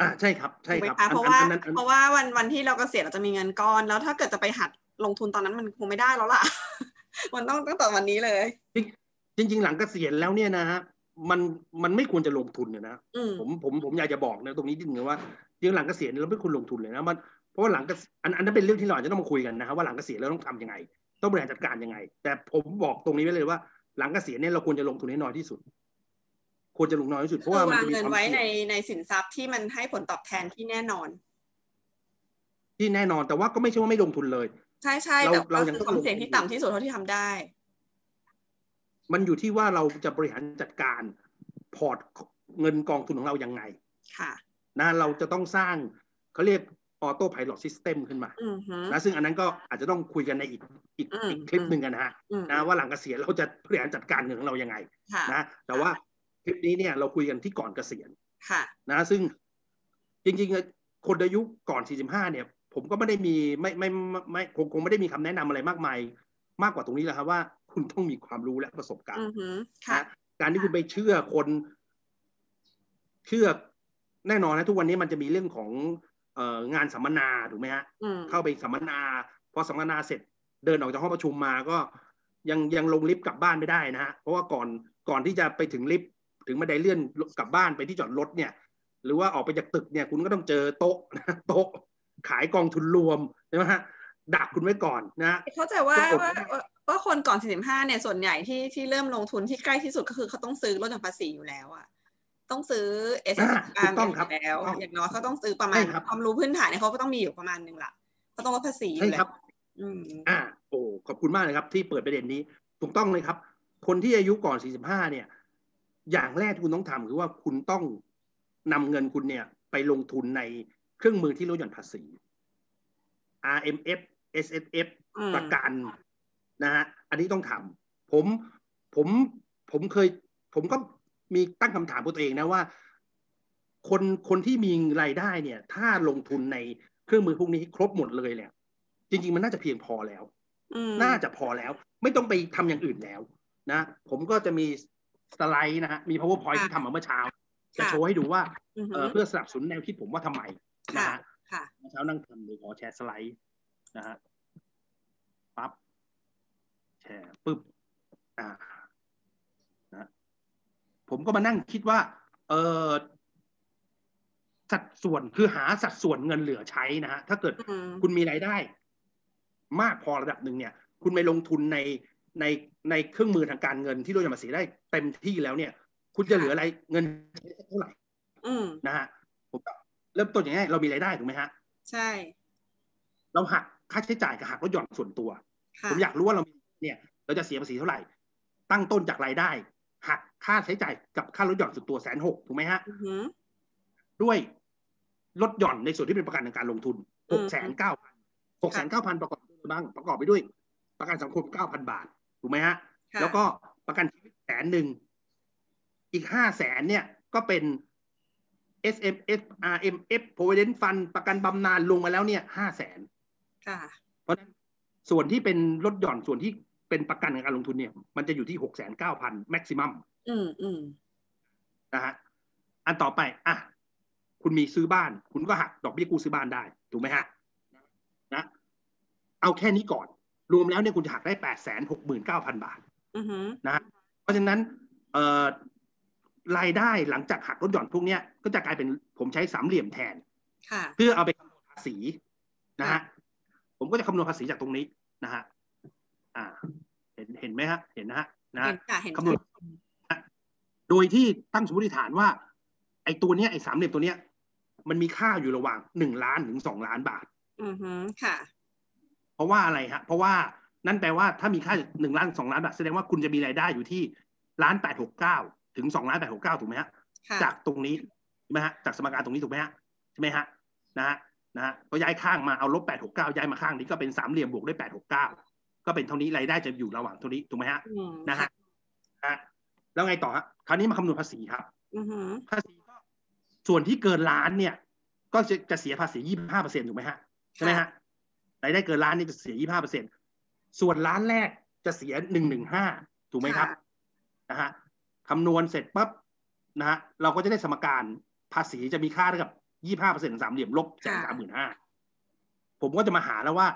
อ่าใช่ครับใช่ครับเพราะว่าเพราะว่าวันวันที่เราเกษียณเราจะมีเงินก้อน แล้วถ้าเกิดจะไปหัดลงทุนตอนนั้นมันคงไม่ได้แล้วล่ะ มันต้องตั้งแต่วันนี้เลย จริงๆหลังเกษียณแล้วเนี่ยนะฮะมันมันไม่ควรจะลงทุนเนี่ยนะผมผมผมอยากจะบอกนะตรงนี้นิดนึงว่าจริงหลังเกษียณเราไม่ควรลงทุนเลยนะมันเพราะว่าหลังอันอันนั้นเป็นเรื่องที่เราอาจจะต้องมาคุยกันนะครับว่าหลังเกษียณเราต้องทํำยังไง ต้องบริหารจัดการยังไง แต่ผมบอกตรงนี้ไว้เลยว่า หลังเกษียณเนี่ยเราควรจะลงทุนให้น้อยที่สุด ควรจะลงน้อยที่สุดเพราะว่ามันจะมีความเงินไว้ในในสินทรัพย์ที่มันให้ผลตอบแทนที่แน่นอน ที่แน่นอนแต่ว่าก็ไม่ใช่ว่าไม่ลงทุนเลย ใช่ใช่แต่เรายังความเสี่ยงที่ต่ำที่สุดเท่าที่ทำได้ มันอยู่ที่ว่าเราจะบริหารจัดการพอร์ตเงินกองทุนของเรายังไง ค่ะนะเราจะต้องสร้างเขาเรียก autopilot system ขึ้นมานะซึ่งอันนั้นก็อาจจะต้องคุยกันในอีกอีกอีกคลิปหนึ่งกันนะฮะนะว่าหลังเกษียณเราจะบริหารจัดการเงินของเรายังไงนะแต่ว่าคลิปนี้เนี่ยเราคุยกันที่ก่อนเกษียณนะซึ่งจริงๆ คนอายุก่อน 45 เนี่ย ผมก็ไม่ได้มีไม่ไม่ไม่คงคงไม่ได้มีคำแนะนำอะไรมากมาย มากกว่าตรงนี้แหละครับว่าคุณต้องมีความรู้และประสบการณ์นะการที่คุณไปเชื่อคน เชื่อแน่นอนนะทุกวันนี้มันจะมีเรื่องของเอ งานสัมมนาถูกไหมฮะเข้าไปสัมมนาพอสัมมนาเสร็จเดินออกจากห้องประชุมมาก็ยังยังลงลิฟต์กลับบ้านไม่ได้นะฮะเพราะว่าก่อนก่อนที่จะไปถึงลิฟต์ถึงบันไดเลื่อนกลับบ้านไปที่จอดรถเนี่ย หรือว่าออกไปจากตึกเนี่ยคุณก็ต้องเจอโต๊ะโต๊ะขายกองทุนรวมใช่ไหมฮะดักคุณไว้ก่อนนะเข้าใจว่าว่าว่าคนก่อน 45 เนี่ยส่วนใหญ่ที่ที่เริ่มลงทุนที่ใกล้ที่สุดก็คือเขาต้องซื้อรถหย่อนภาษีอยู่แล้วอะ ต้องซื้อเอสการแล้ว อย่างน้อยเขาต้องซื้อประมาณความรู้พื้นฐานเนี่ยเขาก็ต้องมีอยู่ประมาณนึงละเขาต้องลดภาษีอยู่แล้วอ่าโอ้ขอบคุณมากเลยครับ ที่เปิดประเด็นนี้ ถูกต้องเลยครับ คนที่อายุก่อน 45 เนี่ย อย่างแรกที่คุณต้องทำคือว่าคุณต้องนำเงินคุณเนี่ย ไปลงทุนในเครื่องมือที่ลดหย่อนภาษี RMF SSF อืมประกันนะฮะ อันนี้ต้องทำผม ผม ผมเคย ผมก็ มีตั้งคำถามกับตัวเองนะว่า คนคนที่มีรายได้เนี่ย ถ้าลงทุนในเครื่องมือพวกนี้ครบหมดเลยเนี่ย จริง ๆ มันน่าจะเพียงพอแล้วอืมน่าจะพอแล้ว ไม่ต้องไปทำอย่างอื่นแล้ว นะ ผมก็จะมีสไลด์นะฮะมี powerpoint ที่ทำมาเมื่อเช้า จะโชว์ให้ดูว่าอือฮึเอ่อเพื่อสนับสนุนแนวคิดผมว่าทำไมนะค่ะฮะค่ะเมื่อเช้านั่งทำเลยขอแชร์สไลด์นะฮะปั๊บแชร์ปึ๊บอ่านะ ผมก็มานั่งคิดว่า เออสัดส่วนคือหาสัดส่วนเงินเหลือใช้นะฮะถ้าเกิดอืมคุณมีรายได้ มากพอระดับหนึ่งเนี่ย คุณไปลงทุนในในในเครื่องมือทางการเงินที่ลดหย่อนภาษีได้เต็มที่แล้วเนี่ย คุณจะเหลืออะไรเงินใช้เท่าไหร่อืมนะฮะผมก็เริ่มต้นอย่างนี้เรามีรายได้ถูกไหมฮะ ใช่ เราหักค่าใช้จ่ายกับหักลดหย่อนส่วนตัวค่ะผมอยากรู้ว่าเรามีเนี่ย เราจะเสียภาษีเท่าไหร่ ตั้งต้นจากรายได้หัก ค่าใช้จ่ายกับค่าลดหย่อนส่วนตัวแสนหกถูกไหมฮะอือฮึด้วยลดหย่อนในส่วนที่เป็นประกันทางการลงทุนอืหมกแสนเก้าพันหกแสนเก้าพันประกอบด้วยอะไรบ้างประกอบไปด้วย ประกันสังคมเก้าพันบาทถูกไหมฮะค่ะแล้วก็ประกันชีวิตแสนหนึ่งอีกห้าแสนเนี่ยก็เป็น S M F R M F Provident Fund ประกันบำนาญลงมาแล้วเนี่ยห้าแสนค่ะเพราะฉะนั้นส่วนที่เป็นลดหย่อนส่วนที่เป็นประกันในการลงทุนเนี่ย มันจะอยู่ที่หกแสนเก้าพันแม็กซิมัม อืมอืมนะฮะอันต่อไปอะคุณมีซื้อบ้าน คุณก็หักดอกเบี้ยกู้ซื้อบ้านได้ถูกไหมฮะนะเอาแค่นี้ก่อน รวมแล้วเนี่ยคุณจะหักได้แปดแสนหกหมื่นเก้าพันบาทอือฮึนะเพราะฉะนั้นเอ่อรายได้หลังจากหักลดหย่อนพวกเนี้ยก็จะกลายเป็นผมใช้สามเหลี่ยมแทนค่ะเพื่อเอาไปคำนวณภาษีนะค่ะฮะผมก็จะคำนวณภาษีจากตรงนี้นะฮะอ่า เห็นเห็นไหมฮะ เห็นนะฮะนะเห็ฮะนค่ะเห็นคำนวณ โดยที่ตั้งสมมติฐานว่า ไอ้ตัวเนี้ยไอ้สามเหลี่ยมตัวเนี้ย มันมีค่าอยู่ระหว่างหนึ่งล้านถึงสองล้านบาท อือฮึค่ะ เพราะว่าอะไรฮะ เพราะว่านั่นแปลว่าถ้ามีค่าหนึ่งล้านสองล้านบาทแสดงว่าคุณจะมีรายได้อยู่ที่ล้านแปดหกเก้าถึงสองล้านแปดหกเก้าถูกไหมฮะค่ะจากตรงนี้ใช่ไหมฮะจากสมการตรงนี้ถูกไหมฮะใช่ไหมฮะนะฮะนะฮะก็ย้ายข้างมาเอาลบแปดหกเก้าย้ายมาข้างนี้ก็เป็นสามเหลี่ยมบวกด้วยแปดหกเก้าก็เป็นเท่านี้รายได้จะอยู่ระหว่างเท่านี้ถูกไหมฮะอืมนะฮะนะฮะ แล้วไงต่อฮะคราวนี้มาคำนวณภาษีครับอือฮึภาษีก็ส่วนที่เกินล้านเนี่ย ก็จะจะเสียภาษียี่ห้าเปอร์เซ็นถูกไหมฮะใช่ไหมฮะรายได้เกินล้านนี่จะเสียยี่ห้าเปอร์เซ็นส่วนล้านแรกจะเสียหนึ่งหนึ่งห้าถูกไหมครับนะฮะคำนวณเสร็จปั๊บนะฮะเราก็จะได้สมการภาษีจะมีค่าเท่ากับยี่ห้าเปอร์เซ็นต์สามเหลี่ยมลบแสนสามหมื่นห้าผมก็จะมาหาแล้วว่า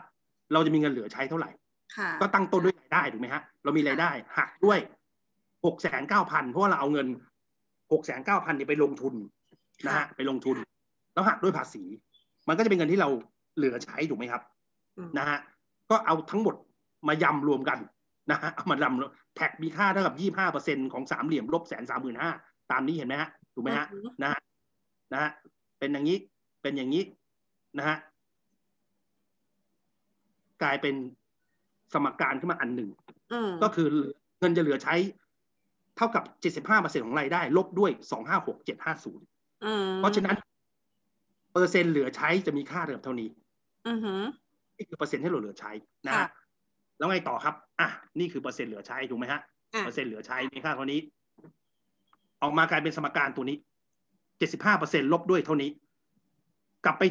เราจะมีเงินเหลือใช้เท่าไหร่ค่ะก็ตั้งต้นด้วยรายได้ถูกไหมฮะ เรามีรายได้หักด้วย หกแสนเก้าพันเพราะว่าเราเอาเงินหกแสนเก้าพันเนี่ยไปลงทุนนะฮะค่ะไปลงทุน แล้วหักด้วยภาษี มันก็จะเป็นเงินที่เราเหลือใช้ถูกไหมครับอืมนะฮะก็เอาทั้งหมดมายำรวมกันนะฮะเอามายำแท็กมีค่าเท่ากับยี่ห้าเปอร์เซ็นของสามเหลี่ยมลบแสนสามหมื่นห้าตามนี้เห็นไหมฮะถูกไหมฮะอือฮึนะฮะนะฮะเป็นอย่างนี้เป็นอย่างนี้นะฮะกลายเป็นสมการขึ้นมาอันหนึ่งอืมก็คือเงินจะเหลือใช้ เท่ากับเจ็ดสิบห้าเปอร์เซ็นของรายได้ ลบด้วยสองห้าหกเจ็ดห้าศูนย์อืมเพราะฉะนั้น เปอร์เซ็นต์เหลือใช้จะมีค่าเท่ากับเท่านี้อือฮึนี่คือเปอร์เซ็นต์ที่เราเหลือใช้นะค่ะฮะแล้วไงต่อครับ อะ นี่คือเปอร์เซ็นต์เหลือใช้ถูกไหมฮะอะเปอร์เซ็นต์เหลือใช้มีค่าเท่านี้ ออกมากลายเป็นสมการตัวนี้เจ็ดสิบห้าเปอร์เซ็นลบด้วยเท่านี้ กลับไป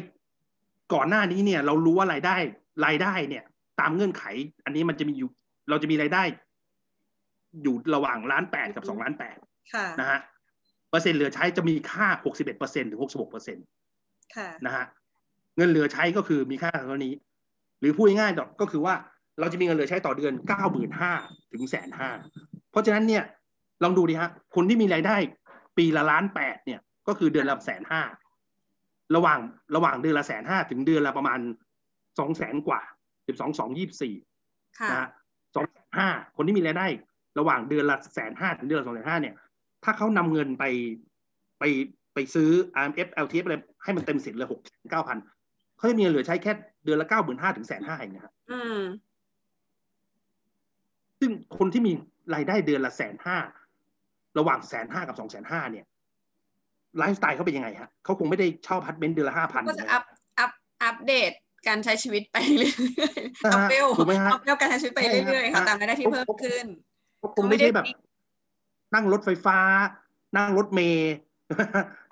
ก่อนหน้านี้เนี่ย เรารู้ว่ารายได้ รายได้เนี่ย ตามเงื่อนไข อันนี้มันจะมีอยู่ เราจะมีรายได้ อยู่ระหว่างล้านแปดกับสองล้านแปดค่ะนะฮะเปอร์เซ็นต์เหลือใช้จะมีค่าหกสิบเอ็ดเปอร์เซ็นถึงหกสิบหกเปอร์เซ็นตค่ะนะฮะเงินเหลือใช้ก็คือมีค่าเท่านี้ หรือพูดง่ายๆก็คือว่าเราจะมีเงินเหลือใช้ต่อเดือนเก้าหมื่นห้าถึงแสนห้าเพราะฉะนั้นเนี่ยลองดูดิฮะคนที่มีรายได้ปีละล้านแปดเนี่ย ก็คือเดือนละแสนห้าระหว่างระหว่างเดือนละแสนห้าถึงเดือนละประมาณสองแสนกว่าสิบสองสองยี่สี่ค่ะนะฮะสองแสนห้าคนที่มีรายได้ ระหว่างเดือนละแสนห้าถึงเดือนละสองแสนห้าเนี่ย ถ้าเขานำเงินไปไปไปซื้อ RMF LTF อะไรให้มันเต็มสิทธิ์เลยหกเก้าพันเขาจะมีเงินเหลือใช้แค่เดือนละเก้าหมื่นห้าถึงแสนห้าเองนะฮะอืมซึ่งคนที่มีรายได้เดือนละแสนห้าระหว่างแสนห้ากับสองแสนห้าเนี่ยไลฟ์สไตล์เขาเป็นยังไงฮะเขาคงไม่ได้เช่าอพาร์ตเมนต์เดือนละห้าพันก็จะอัพอัพอัปเดตการใช้ชีวิตไปเรื่อยๆเอาเปรี้ยวถูกไหมฮะเอาเปรี้ยวการใช้ชีวิตไปเรื่อยๆค่ะใช่ฮะตามรายได้ที่เพิ่มขึ้น ก็คงไม่ใช่แบบ นั่งรถไฟฟ้า นั่งรถเมล์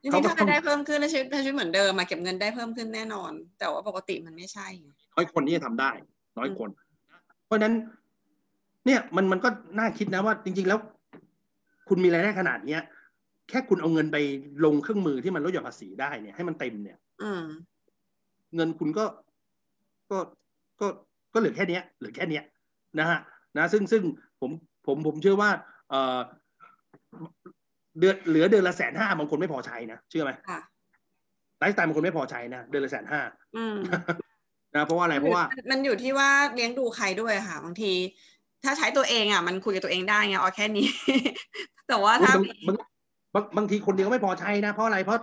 จริงเขาๆก็ถ้าต้องรายได้เพิ่มขึ้นแล้วชีวิตชีวิตเหมือนเดิมมาเก็บเงินได้เพิ่มขึ้นแน่นอน แต่ว่าปกติมันไม่ใช่ไงน้อยคนที่จะทำได้ น้อยคน เพราะฉะนั้น เนี่ยมันมันก็น่าคิดนะว่า จริง ๆ แล้ว คุณมีรายได้ขนาดเนี้ยแค่คุณเอาเงินไปลงเครื่องมือที่มันลดหย่อนภาษีได้เนี่ยให้มันเต็มเนี่ย อืมเงินคุณก็ก็ก็ก็เหลือแค่เนี้ยเหลือแค่เนี้ยนะฮะนะ ซึ่งซึ่งผม ผมผมเชื่อว่าเออเดือนเหลือเดือนละแสนห้าบางคนไม่พอใช้นะเชื่อไหมค่ะไลฟ์สไตล์บางคนไม่พอใช้นะเดือนละแสนห้าอืมนะเพราะว่าอะไรเพราะว่า มันอยู่ที่ว่าเลี้ยงดูใครด้วยค่ะบางที ถ้าใช้ตัวเองอะ มันคุยกับตัวเองได้ไงเอาแค่นี้ แต่ว่าถ้าบางบางบางบางทีคนเดียวก็ไม่พอใช้นะเพราะอะไรเพราะ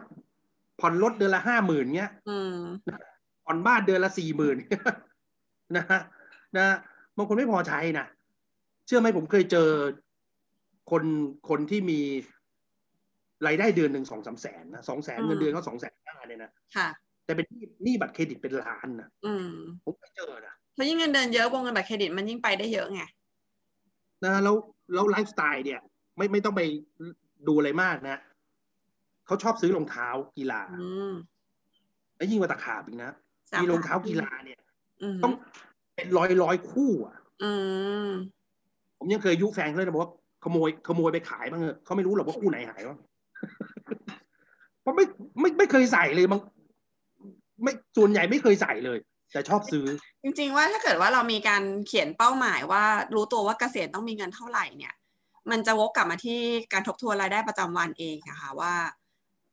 ผ่อนรถเดือนละห้าหมื่นเงี้ยอืมผ่อนบ้านเดือนละสี่หมื่นนะฮะนะบางคนไม่พอใช้นะ เชื่อไหมผมเคยเจอคนคนที่มีรายได้เดือนหนึ่งสองสามแสนนะสองแสนอืมเงินเดือนเขาสองแสนห้าเนี่ยนะค่ะแต่เป็นหนี้หนี้บัตรเครดิตเป็นล้านนะอืมผมเคยเจอนะเพราะยิ่งเงินเดือนเยอะวงเงินบัตรเครดิตมันยิ่งไปได้เยอะไงนะแล้วแล้วไลฟ์สไตล์เนี่ย ไม่ไม่ต้องไปดูอะไรมากนะเขาชอบซื้อรองเท้ากีฬาอืมแล้วยิ่งกว่าตะขาบอีกนะสามมีรองเท้ากีฬาเนี่ยอืมต้องเป็นร้อยร้อยคู่อะอืม ผมยังเคยยุแฟนเขาเลยนะบอกว่าขโมยขโมยไปขายบ้างเถอะเขาไม่รู้หรอกว่าคู่ไหนหายบ้างเพราะไม่ไม่ไม่เคยใส่เลยบางไม่ส่วนใหญ่ไม่เคยใส่เลย แต่ชอบซื้อ จริง ๆ ว่าถ้าเกิดว่าเรามีการเขียนเป้าหมายว่า รู้ตัวว่าเกษียณต้องมีเงินเท่าไหร่เนี่ย มันจะวกกลับมาที่การทบทวนรายได้ประจำวันเองนะคะว่า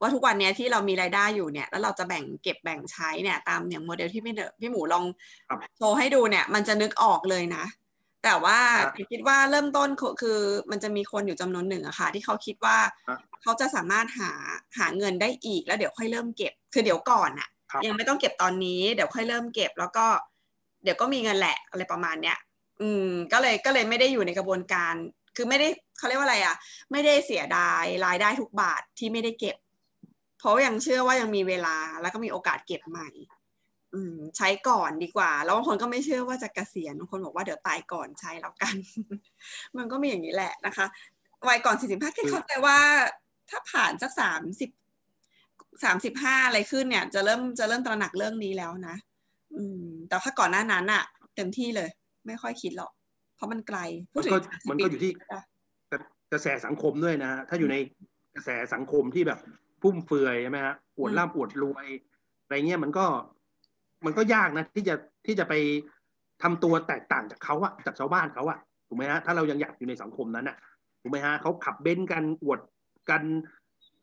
ว่าทุกวันเนี้ยที่เรามีรายได้อยู่เนี่ย แล้วเราจะแบ่งเก็บแบ่งใช้เนี่ย ตามอย่างโมเดลที่พี่เดพี่หมูลองครับโชว์ให้ดูเนี่ย มันจะนึกออกเลยนะ แต่ว่าครับคิดว่าเริ่มต้นคือคือมันจะมีคนอยู่จำนวนหนึ่งอะค่ะ ที่เขาคิดว่าครับเขาจะสามารถหาหาเงินได้อีกแล้วเดี๋ยวค่อยเริ่มเก็บ คือเดี๋ยวก่อนอะครับยังไม่ต้องเก็บตอนนี้เดี๋ยวค่อยเริ่มเก็บ แล้วก็เดี๋ยวก็มีเงินแหละอะไรประมาณเนี้ย อืม ก็เลยก็เลยไม่ได้อยู่ในกระบวนการ คือไม่ได้เขาเรียกว่าอะไรอะไม่ได้เสียดายรายได้ทุกบาทที่ไม่ได้เก็บ เพราะยังเชื่อว่ายังมีเวลาแล้วก็มีโอกาสเก็บใหม่อืม ใช้ก่อนดีกว่า แล้วบางคนก็ไม่เชื่อว่าจะเกษียณบางคนบอกว่าเดี๋ยวตายก่อนใช้แล้วกัน มันก็มีอย่างนี้แหละนะคะวัยก่อนสี่สิบห้าแค่เข้าใจว่า ถ้าผ่านสักสามสิบสามสิบห้าอะไรขึ้นเนี่ย จะเริ่มจะเริ่มตระหนักเรื่องนี้แล้วนะ อืม แต่ถ้าก่อนหน้านั้นอะเต็มที่เลย ไม่ค่อยคิดหรอก เพราะมันไกลพูดถึงมันก็มันก็อยู่ที่อะกระแสสังคมด้วยนะถ้าอยู่ในกระแสสังคมที่แบบฟุ่มเฟือยใช่ไหมฮะอวดร่ำอวดรวยอะไรเงี้ยมันก็ มันก็ยากนะที่จะที่จะไปทำตัวแตกต่างจากเขาอะจากชาวบ้านเขาอะถูกไหมฮะถ้าเรายังอยากอยู่ในสังคมนั้นอะถูกไหมฮะเขาขับเบนซ์กันอวดกัน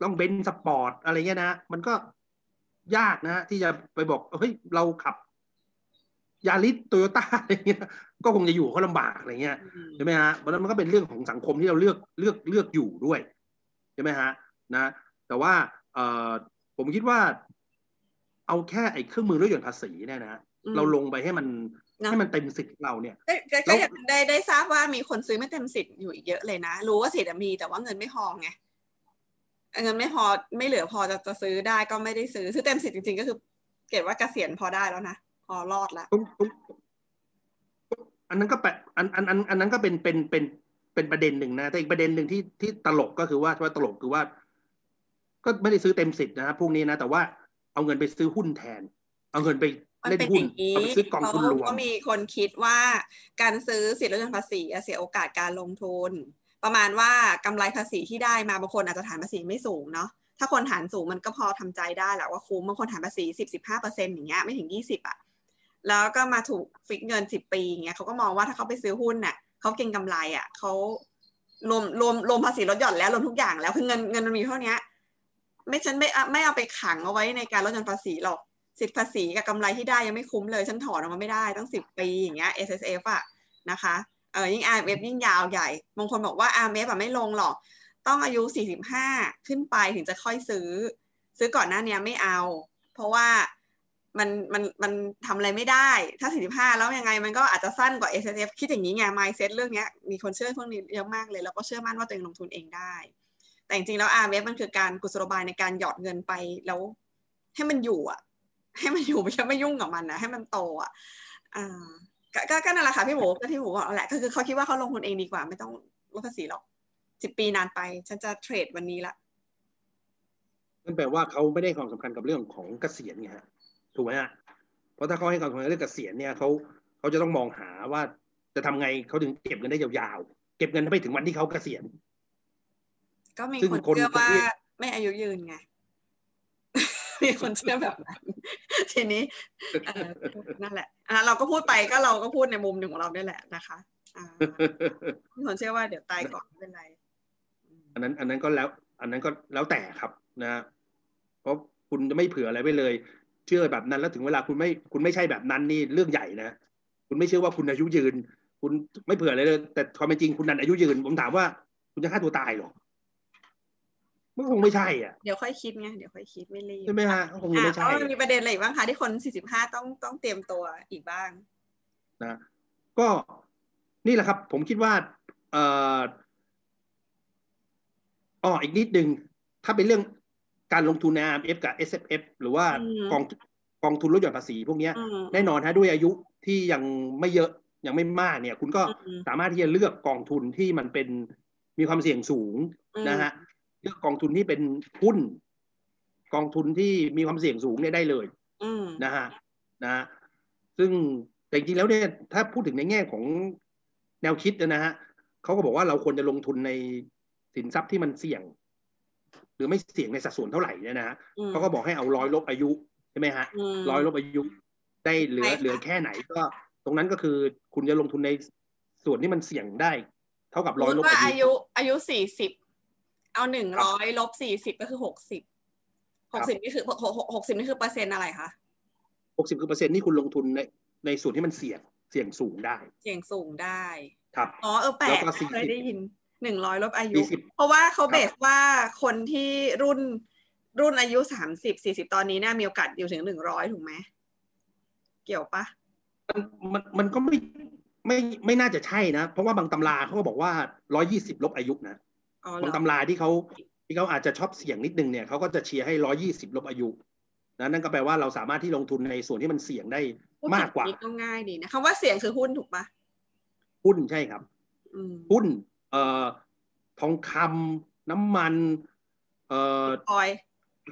ต้องเบนซ์สปอร์ตอะไรเงี้ยนะมันก็ยากนะ ที่จะไปบอกเฮ้ยเราขับยาริสโตโยต้าอะไรเงี้ยก็คงจะอยู่เขาลำบากอะไรเงี้ยอืมใช่ไหมฮะเพราะฉะนั้นมันก็เป็นเรื่องของสังคมที่เราเลือกเลือกเลือกอยู่ด้วยใช่ไหมฮะนะ แต่ว่าเออผมคิดว่า เอาแค่ไอ้เครื่องมือลดหย่อนภาษีเนี่ยนะอืมเราลงไปให้มันเนอะให้มันเต็มสิทธิ์ของเราเนี่ยก็ก็แล้ก็วยังได้ได้ทราบว่ามีคนซื้อไม่เต็มสิทธิ์อยู่อีกเยอะเลยนะ รู้ว่าสิทธิ์อะมีแต่ว่าเงินไม่พอไงเงินไม่พอไม่เหลือพอจะจะซื้อได้ก็ไม่ได้ซื้อซื้อเต็มสิทธิ์จริงๆก็คือ เก็บว่าเกษียณพอได้แล้วนะพอรอดละตรงตรงอันนั้นก็แปะอันอันอันอันนั้นก็เป็นเป็นเป็นเป็นประเด็นหนึ่งนะ แต่อีกประเด็นหนึ่งที่ที่ตลกก็คือว่าว่าตลกคือว่า ก็ไม่ได้ซื้อเต็มสิทธิ์นะฮะพวกนี้นะ แต่ว่า เอาเงินไปซื้อหุ้นแทน เอาเงินไปมันเล่นเป็นหุ้อนย่างนี้เอาไปซื้อกองทุนรวมก็มีคนคิดว่าการซื้อสิทธิลดหย่อนภาษีอะเสียโอกาสการลงทุน ประมาณว่ากำไรภาษีที่ได้มาบางคนอาจจะฐานภาษีไม่สูงเนาะถ้าคนฐานสูงมันก็พอทำใจได้แหละว่าคุ้มบางคนฐานภาษีสิบสิบห้าเปอร์เซ็นต์อย่างเงี้ยไม่ถึงยี่สิบอะแล้วก็มาถูกฟิกเงินสิบปีอย่างเงี้ยเขาก็มองว่าถ้าเขาไปซื้อหุ้นน่ะเขาเก็งกำไรอะเขารวมรวมรวมภาษีลดหย่อนแล้วรวมทุกอย่างแล้วคือเงินเงินมันมีเท่านี้ ไม่ฉันไม่ไม่เอาไปขังเอาไว้ในการลดหย่อนภาษีหรอกสิทธิภาษีกับกำไรที่ได้ยังไม่คุ้มเลย ฉันถอนออกมาไม่ได้ตั้งสิบปีอย่างเงี้ย S S F อะนะคะเออยิ่ง R M F ยิ่งยาวใหญ่บางคนบอกว่า R M F อะไม่ลงหรอก ต้องอายุสี่สิบห้าขึ้นไปถึงจะค่อยซื้อ ซื้อก่อนหน้าเนี้ยไม่เอา เพราะว่ามันมันมันทำอะไรไม่ได้ ถ้าสี่สิบห้าแล้วยังไงมันก็อาจจะสั้นกว่า S S F คิดอย่างนี้ไง mindset เรื่องเนี้ยมีคนเชื่อพวกนี้เยอะมากเลย แล้วก็เชื่อมั่นว่าตัวเองลงทุนเองได้ แต่จริงๆแล้ว R M F มันคือการกุศโลบายในการหยอดเงินไปแล้ว ให้มันอยู่อะ ให้มันอยู่ไม่ใช่ไม่ยุ่งกับมันนะให้มันโตอะอ่าก็ก็นั่นแหละค่ะพี่หมูก็ที่หมูบอกแหละก็คือเขาคิดว่าเขาลงทุนเองดีกว่า ไม่ต้องลดภาษีหรอกสิบปีนานไป ฉันจะเทรดวันนี้ละนั่นแปลว่าเขาไม่ได้ความสำคัญกับเรื่องของเกษียณไงฮะถูกไหมฮะเพราะถ้าเขาให้ความสำคัญเรื่องเกษียณเนี่ยเขาเขาจะต้องมองหาว่าจะทำไงเขาถึงเก็บเงินได้ยาวๆเก็บเงินไปถึงวันที่เขาเกษียณ ก็มีคนเชื่อว่าไม่อายุยืนไงมีคนเชื่อแบบนั้นทีนี้นั่นแหละเราก็พูดไปก็เราก็พูดในมุมหนึ่งของเราด้วยแหละนะคะมีคนเชื่อว่าเดี๋ยวตายก่อนไม่เป็นไรอันนั้น อันนั้นก็แล้ว อันนั้นก็แล้วแต่ครับนะ เพราะคุณจะไม่เผื่ออะไรไว้เลย เชื่อแบบนั้นแล้วถึงเวลาคุณไม่คุณไม่ใช่แบบนั้นนี่เรื่องใหญ่นะคุณไม่เชื่อว่าคุณอายุยืน คุณไม่เผื่ออะไรเลย แต่ความเป็นจริงคุณนันอายุยืน ผมถามว่า คุณจะฆ่าตัวตายหรอ มันคงไม่ใช่อะ เดี๋ยวค่อยคิดไงเดี๋ยวค่อยคิดไม่รีบใช่ไหมฮะคงไม่ใช่มีประเด็นอะไรบ้างคะที่คนสี่สิบห้าต้องต้องเตรียมตัวอีกบ้างนะก็นี่แหละครับ ผมคิดว่าเอ่ออ๋ออีกนิดนึงถ้าเป็นเรื่องการลงทุนใน RMF กับ S F F หรือว่ากองกองทุนลดหย่อนภาษีพวกนี้แน่นอนฮะด้วยอายุที่ยังไม่เยอะยังไม่มากเนี่ย คุณก็สามารถที่จะเลือกกองทุนที่มันเป็นมีความเสี่ยงสูงนะฮะ เลือกกองทุนที่เป็นหุ้น กองทุนที่มีความเสี่ยงสูงเนี่ยได้เลยนะฮะนะซึ่งแต่จริงๆแล้วเนี่ยถ้าพูดถึงในแง่ของแนวคิดนะฮะเขาก็บอกว่าเราควรจะลงทุนในสินทรัพย์ที่มันเสี่ยง หรือไม่เสี่ยงในสัดส่วนเท่าไหร่เนี่ยนะฮะเขาก็บอกให้เอาร้อยลบอายุใช่ไหมฮะร้อยลบอายุได้เหลือเหลือแค่ไหนก็ ตรงนั้นก็คือคุณจะลงทุนในส่วนที่มันเสี่ยงได้ เท่ากับร้อยลบอายุอายุสี่สิบ เอาหนึ่งร้อยลบสี่สิบก็คือหกสิบหกสิบนี่คือหกสิบนี่คือเปอร์เซ็นต์อะไรคะหกสิบคือเปอร์เซ็นต์ที่คุณลงทุนในในส่วนที่มันเสี่ยงเสี่ยงสูงได้ เสี่ยงสูงได้ครับอ๋อเออแปลกเคยได้ยินหนึ่งร้อยลบอายุ เพราะว่าเขาเบสว่าคนที่รุ่นรุ่นอายุสามสิบสี่สิบตอนนี้น่ามีโอกาสอยู่ถึงหนึ่งร้อยถูกไหมเกี่ยวปะมันมันมันก็ไม่ไม่ไม่น่าจะใช่นะ เพราะว่าบางตำราเขาก็บอกว่าร้อยี่สิบลบอายุนะ บางตำราที่เขาที่เขาอาจจะชอบเสี่ยงนิดนึงเนี่ยเขาก็จะเชียร์ให้ร้อยี่สิบลบอายุนะนั่นก็แปลว่าเราสามารถที่ลงทุนในส่วนที่มันเสี่ยงได้มากกว่าก็ง่ายดีนะคำว่าเสี่ยงคือหุ้นถูกปะหุ้นใช่ครับหุ้นเอ่อทองคำน้ำมัน เอ่อออย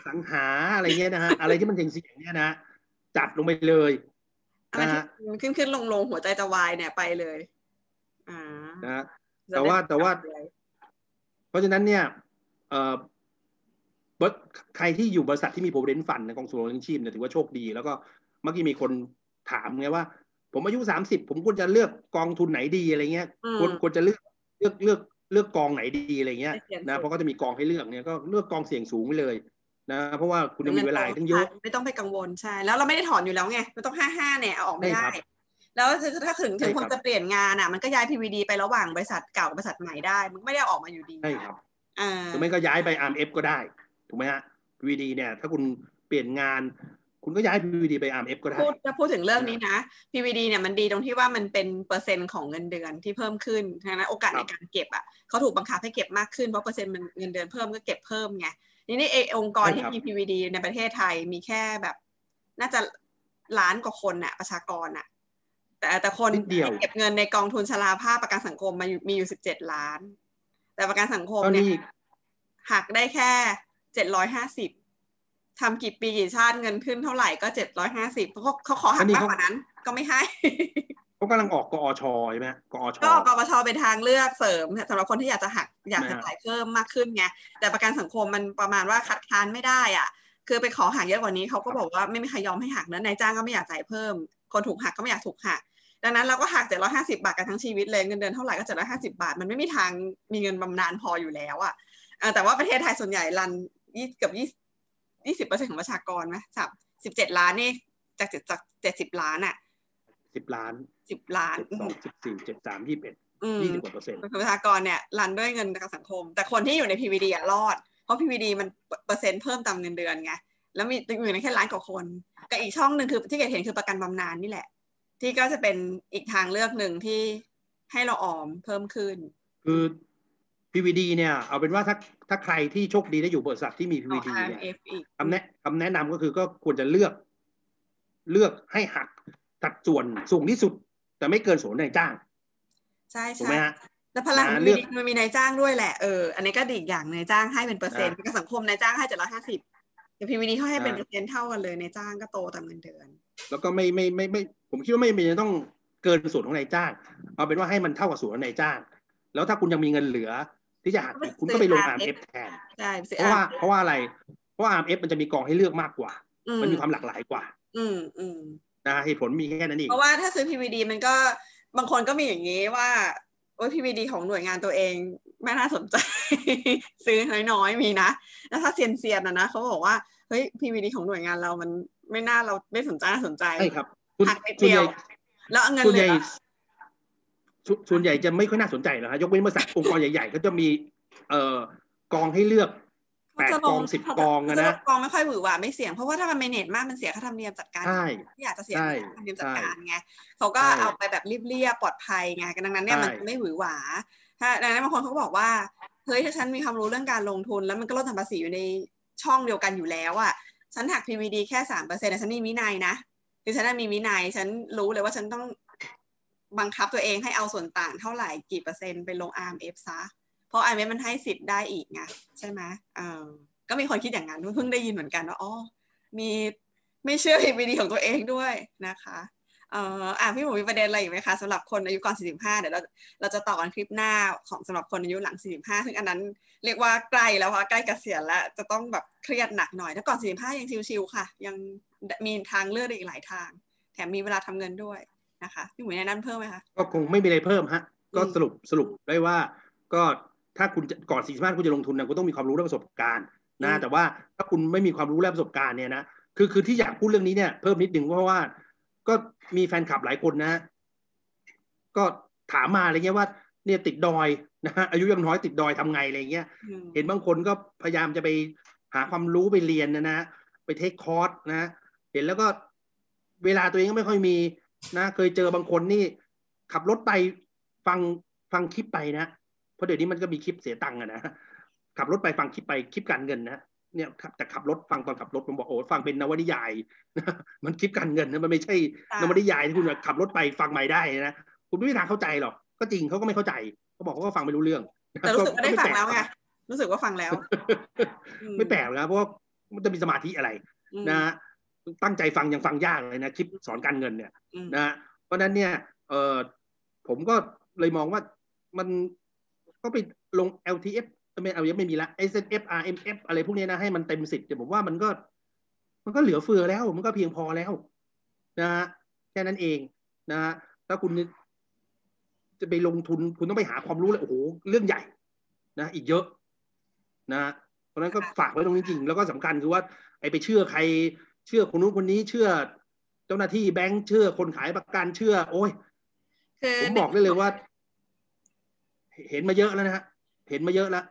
สังหาอะไรเงี้ยนะฮะอะไรที่มันเสี่ยงเนี่ยนะจัดลงไปเลยนะฮะขึ้นขึ้นลงลงหัวใจจะวายเนี่ยไปเลย อ่านะแต่ว่าแต่ว่า เพราะฉะนั้นเนี่ยเอ่อใครที่อยู่บริษัทที่มีโปรเดนฟันในกองทุนรองชีพเนี่ยถือว่าโชคดี แล้วก็เมื่อกี้มีคนถามไงว่า ผมอายุสามสิบผมควรจะเลือกกองทุนไหนดีอะไรเงี้ยควรควรจะเลือกเลือกเลือกเลือกกองไหนดีอะไรเงี้ยนะเพราะก็จะมีกองให้เลือกเนี่ยก็เลือกกองเสี่ยงสูงไปเลยนะเพราะว่าคุณจะมีเวลาตั้งเยอะไม่ต้องไปกังวลใช่แล้วเราไม่ได้ถอนอยู่แล้วไงมันต้องห้าห้าเนี่ยเอาออกไม่ได้ แล้วถ้าถึงถึงคนจะเปลี่ยนงานอะ มันก็ย้าย PVD ไประหว่างบริษัทเก่าบริษัทใหม่ได้ มันไม่ได้ออกมาอยู่ดีใช่ครับหรือไม่ก็ย้ายไป RMF ก็ได้ ถูกไหมฮะ PVD เนี่ย ถ้าคุณเปลี่ยนงานคุณก็ย้าย PVD ไป RMF ก็ได้พูดถ้าพูดถึงเรื่องนี้นะ PVD เนี่ยมันดีตรงที่ว่ามันเป็นเปอร์เซ็นต์ของเงินเดือนที่เพิ่มขึ้นนะโอกาสในการเก็บอะเขาถูกบังคับให้เก็บมากขึ้นเพราะเปอร์เซ็นต์มันเงินเดือนเพิ่มก็เก็บเพิ่มไงนี่นี่เอองค์กรที่มี PVD ในประเทศไทยมีแค่แบบ น่าจะล้านกว่าคนน่ะประชากรน่ะ แต่แต่คนเก็บเงินในกองทุนชราภาพประกันสังคมมามีอยู่สิบเจ็ดล้าน แต่ประกันสังคมเนี่ยหักได้แค่เจ็ดร้อยห้าสิบทำกี่ปีกี่ชาติเงินขึ้นเท่าไหร่ก็เจ็ดร้อยห้าสิบเขาเขาขอหักมากกว่านั้น ก็ไม่ให้เขากำลังออกกอชใช่ไหมกอชก็กอชเป็นทางเลือกเสริมสำหรับคนที่อยากจะหักอยากจะจ่ายเพิ่มมากขึ้นไงแต่ประกันสังคมมันประมาณว่าคัดค้านไม่ได้อะ คือไปขอหักเยอะกว่านี้เขาก็บอกว่าไม่มีใครยอมให้หักนะนายจ้างก็ไม่อยากจ่ายเพิ่ม คนถูกหักก็ไม่อยากถูกหัก ดังนั้นเราก็หักเจ็ดร้อยห้าสิบาทกันทั้งชีวิตเลยเงินเดือนเท่าไหร่ก็เจ็ดร้อยห้าสิบาท มันไม่มีทางมีเงินบำนาญพออยู่แล้วอะแต่ว่าประเทศไทยส่วนใหญ่รันยี่เกือบยี่ยี่สิบเปอร์เซ็นของประชากรไหมสับสิบเจ็ดล้านนี่จากเจ็ดจากเจ็ดสิบล้านอะสิบล้านสิบล้านสองสิบสี่เจ็ดสามยี่สิบเอ็ดยี่สิบกว่าเปอร์เซ็นต์ประชากรเนี่ยรันด้วยเงินประกันสังคม แต่คนที่อยู่ใน PVD อะรอด เพราะ PVD มันเปอร์เซ็นต์เพิ่มตามเงินเดือนไงแล้วมีอยู่ในแค่ล้านกว่าคนกับอีกช่องหนึ่งคือที่เกดเห็นคือประกันบำนาญนี่แหละ ที่ก็จะเป็นอีกทางเลือกหนึ่งที่ให้เราออมเพิ่มขึ้น คือ PVD เนี่ยเอาเป็นว่าถ้าถ้าใครที่โชคดีได้อยู่บริษัทที่มี PVD เนี่ยคำแนะคำแนะนำก็คือก็ควรจะเลือก เลือกให้หักสัดส่วนสูงที่สุด แต่ไม่เกินส่วนนายจ้าง ใช่ถูกใช่ไหมฮะแต่พลังนะมันเลืมีอกมันมีนายจ้างด้วยแหละเอออันนี้ก็ดีอีกอย่างนายจ้างให้เป็นเปอร์เซ็นต์อ่ากับสังคมนายจ้างให้เจ็ดร้อยห้าสิบแต่พีวีดีเขาให้เป็นอ่าเปอร์เซ็นต์เท่ากันเลยนายจ้างก็โตตามเงินเดือน แล้วก็ไม่ไม่ไม่ไม่ ผมคิดว่าไม่ไม่ต้องเกินส่วนของนายจ้าง เอาเป็นว่าให้มันเท่ากับส่วนของนายจ้าง แล้วถ้าคุณยังมีเงินเหลือ ที่จะหักอีกคุณก็ไปลง RMF แทนใช่สิเพราะว่าเพราะว่าอะไร เพราะว่า RMF มันจะมีกองให้เลือกมากกว่าอืมันมีความหลากหลายกว่า อืมอืมนะเหตุผลมีแค่นั้นเองเพราะว่าถ้าซื้อ PVD มันก็บางคนก็มีอย่างนี้ว่าโอ้ย PVD ของหน่วยงานตัวเองไม่น่าสนใจ ซื้อน้อยๆมีนะแล้วถ้าเซียนๆนะนะเขาบอกว่าเฮ้ย PVD ของหน่วยงานเรามันไม่น่าเราไม่สนใจน่าสนใจใช่ครับส่วน หักนิดส่วนเดีใหยวญ่แล้วเอาเงินส่วนเหใหลืญ่อส่วนส่วนใหญ่จะไม่ค่อยน่าสนใจหรอกฮะยกเว้นบริษัทองค์กรใหญ่ๆก็จะมี เอ่อกองให้เลือกแปดเขาจะลกองสิบกองอะนะกองไม่ค่อยหวือหวาไม่เสี่ยงเพราะว่าถ้ามันเมเนจมากมันเสียค่าธรรมเนียมจัดการใช่ที่อยากจะเสียใช่ค่าธรรมเนียมจัดใช่การไงเขาก็ใช่เอาไปแบบเรียบๆปลอดภัยไงดังนั้นเนี่ยมันใช่ไม่หวือหวาถ้าดังนั้นบางคนเขาก็บอกว่าเฮ้ยถ้าฉันมีความรู้เรื่องการลงทุน แล้วมันก็ลดทำภาษีอยู่ในช่องเดียวกันอยู่แล้วอะฉันหัก PVD แค่สามเปอร์เซ็นต์ฉันมีวินัยนะ คือฉันมีวินัยฉันรู้เลยว่าฉันต้องบังคับตัวเองให้เอาส่วนต่างเท่าไหร่กี่เปอร์เซ็นต์ไปลง RMF ซะ เพราะ IMF มันให้สิทธิ์ได้อีกไงใช่ไหมเออก็มีคนคิดอย่างนั้นเพิ่งได้ยินเหมือนกันว่าอ๋อมีไม่เชื่อ PVD ของตัวเองด้วยนะคะเอ่ออะพี่หมูมีประเด็นอะไรอีกไหมคะสำหรับคนอายุก่อน 45 เดี๋ยวเราเราจะต่อกันคลิปหน้าของสำหรับคนอายุหลัง 45 ซึ่งอันนั้นเรียกว่าใกล้แล้วค่ะใกล้เกษียณแล้ว จะต้องแบบเครียดหนักหน่อยถ้าก่อน 45 ยังชิวๆค่ะ ยัง มีทางเลือกอีกหลายทาง แถมมีเวลาทำเงินด้วยนะคะพี่หมูแนะนำเพิ่มไหมคะก็คงไม่มีอะไรเพิ่มฮะก็อืมสรุปสรุปได้ว่า ก็ถ้าคุณจะก่อนสี่สิบห้าคุณจะลงทุนนะคุณต้องมีความรู้และประสบการณ์นะแต่ว่าถ้าคุณไม่มีความรู้และประสบการณ์เนี่ยนะคือคือที่อยากพูดเรื่องนี้เนี่ยเพิ่มนิดนึงเพราะว่า ก็มีแฟนคลับหลายคนนะ ก็ถามมาอะไรเงี้ยว่า เนี่ยติดดอยนะฮะอายุยังน้อยติดดอยทำไงอะไรเงี้ยอืมเห็นบางคนก็พยายามจะไปหาความรู้ไปเรียนนะนะไปเทคคอร์สนะ เห็นแล้วก็เวลาตัวเองก็ไม่ค่อยมีนะ เคยเจอบางคนนี่ ขับรถไปฟังฟังคลิปไปนะ เพราะเดี๋ยวนี้มันก็มีคลิปเสียตังค์อะนะขับรถไปฟังคลิปไปคลิปการเงินนะเนี่ยครับแต่ขับรถฟังตอนขับรถผมบอกโอ้ฟังเป็นนวนิยายนะมันคลิปการเงินนะมันไม่ใช่ค่ะนวนิยายที่คุณแบบขับรถไปฟังไม่ได้นะคุณไม่มีทางเข้าใจหรอกก็จริงเขาก็ไม่เข้าใจเขาบอกเขาก็ฟังไม่รู้เรื่อง แต่รู้สึกว่าได้ฟังแล้วไงม่ปกรู้สึกว่าฟังแล้วอืมไม่แปลกนะเพราะว่ามันจะมีสมาธิอะไรอืมนะฮะ ตั้งใจฟังยังฟังยากเลยนะคลิปสอนการเงินเนี่ยอืมนะฮะเพราะฉะนั้นเนี่ยเออผมก็เลยมองว่ามันก็ไปลง LTF ไม่ LTF ไม่มีละ SNF RMF อะไรพวกนี้นะให้มันเต็มสิบเดี๋ยวผมว่ามันก็ มันก็เหลือเฟือแล้ว มันก็เพียงพอแล้ว นะฮะแค่นั้นเองนะฮะถ้าคุณจะไปลงทุนคุณต้องไปหาความรู้เลยโอ้โหเรื่องใหญ่นะ อีกเยอะ นะฮะเพราะฉะนั้นก็ฝากไว้ตรงนี้จริง แล้วก็สำคัญคือว่าไอ้ไปเชื่อใคร เชื่อคนนู้นคนนี้เชื่อ เจ้าหน้าที่แบงค์เชื่อคนขายประกันเชื่อ โอ้ยคือผมบอกได้เลยว่า เห็นมาเยอะแล้วนะฮะเห็นมาเยอะแล้ว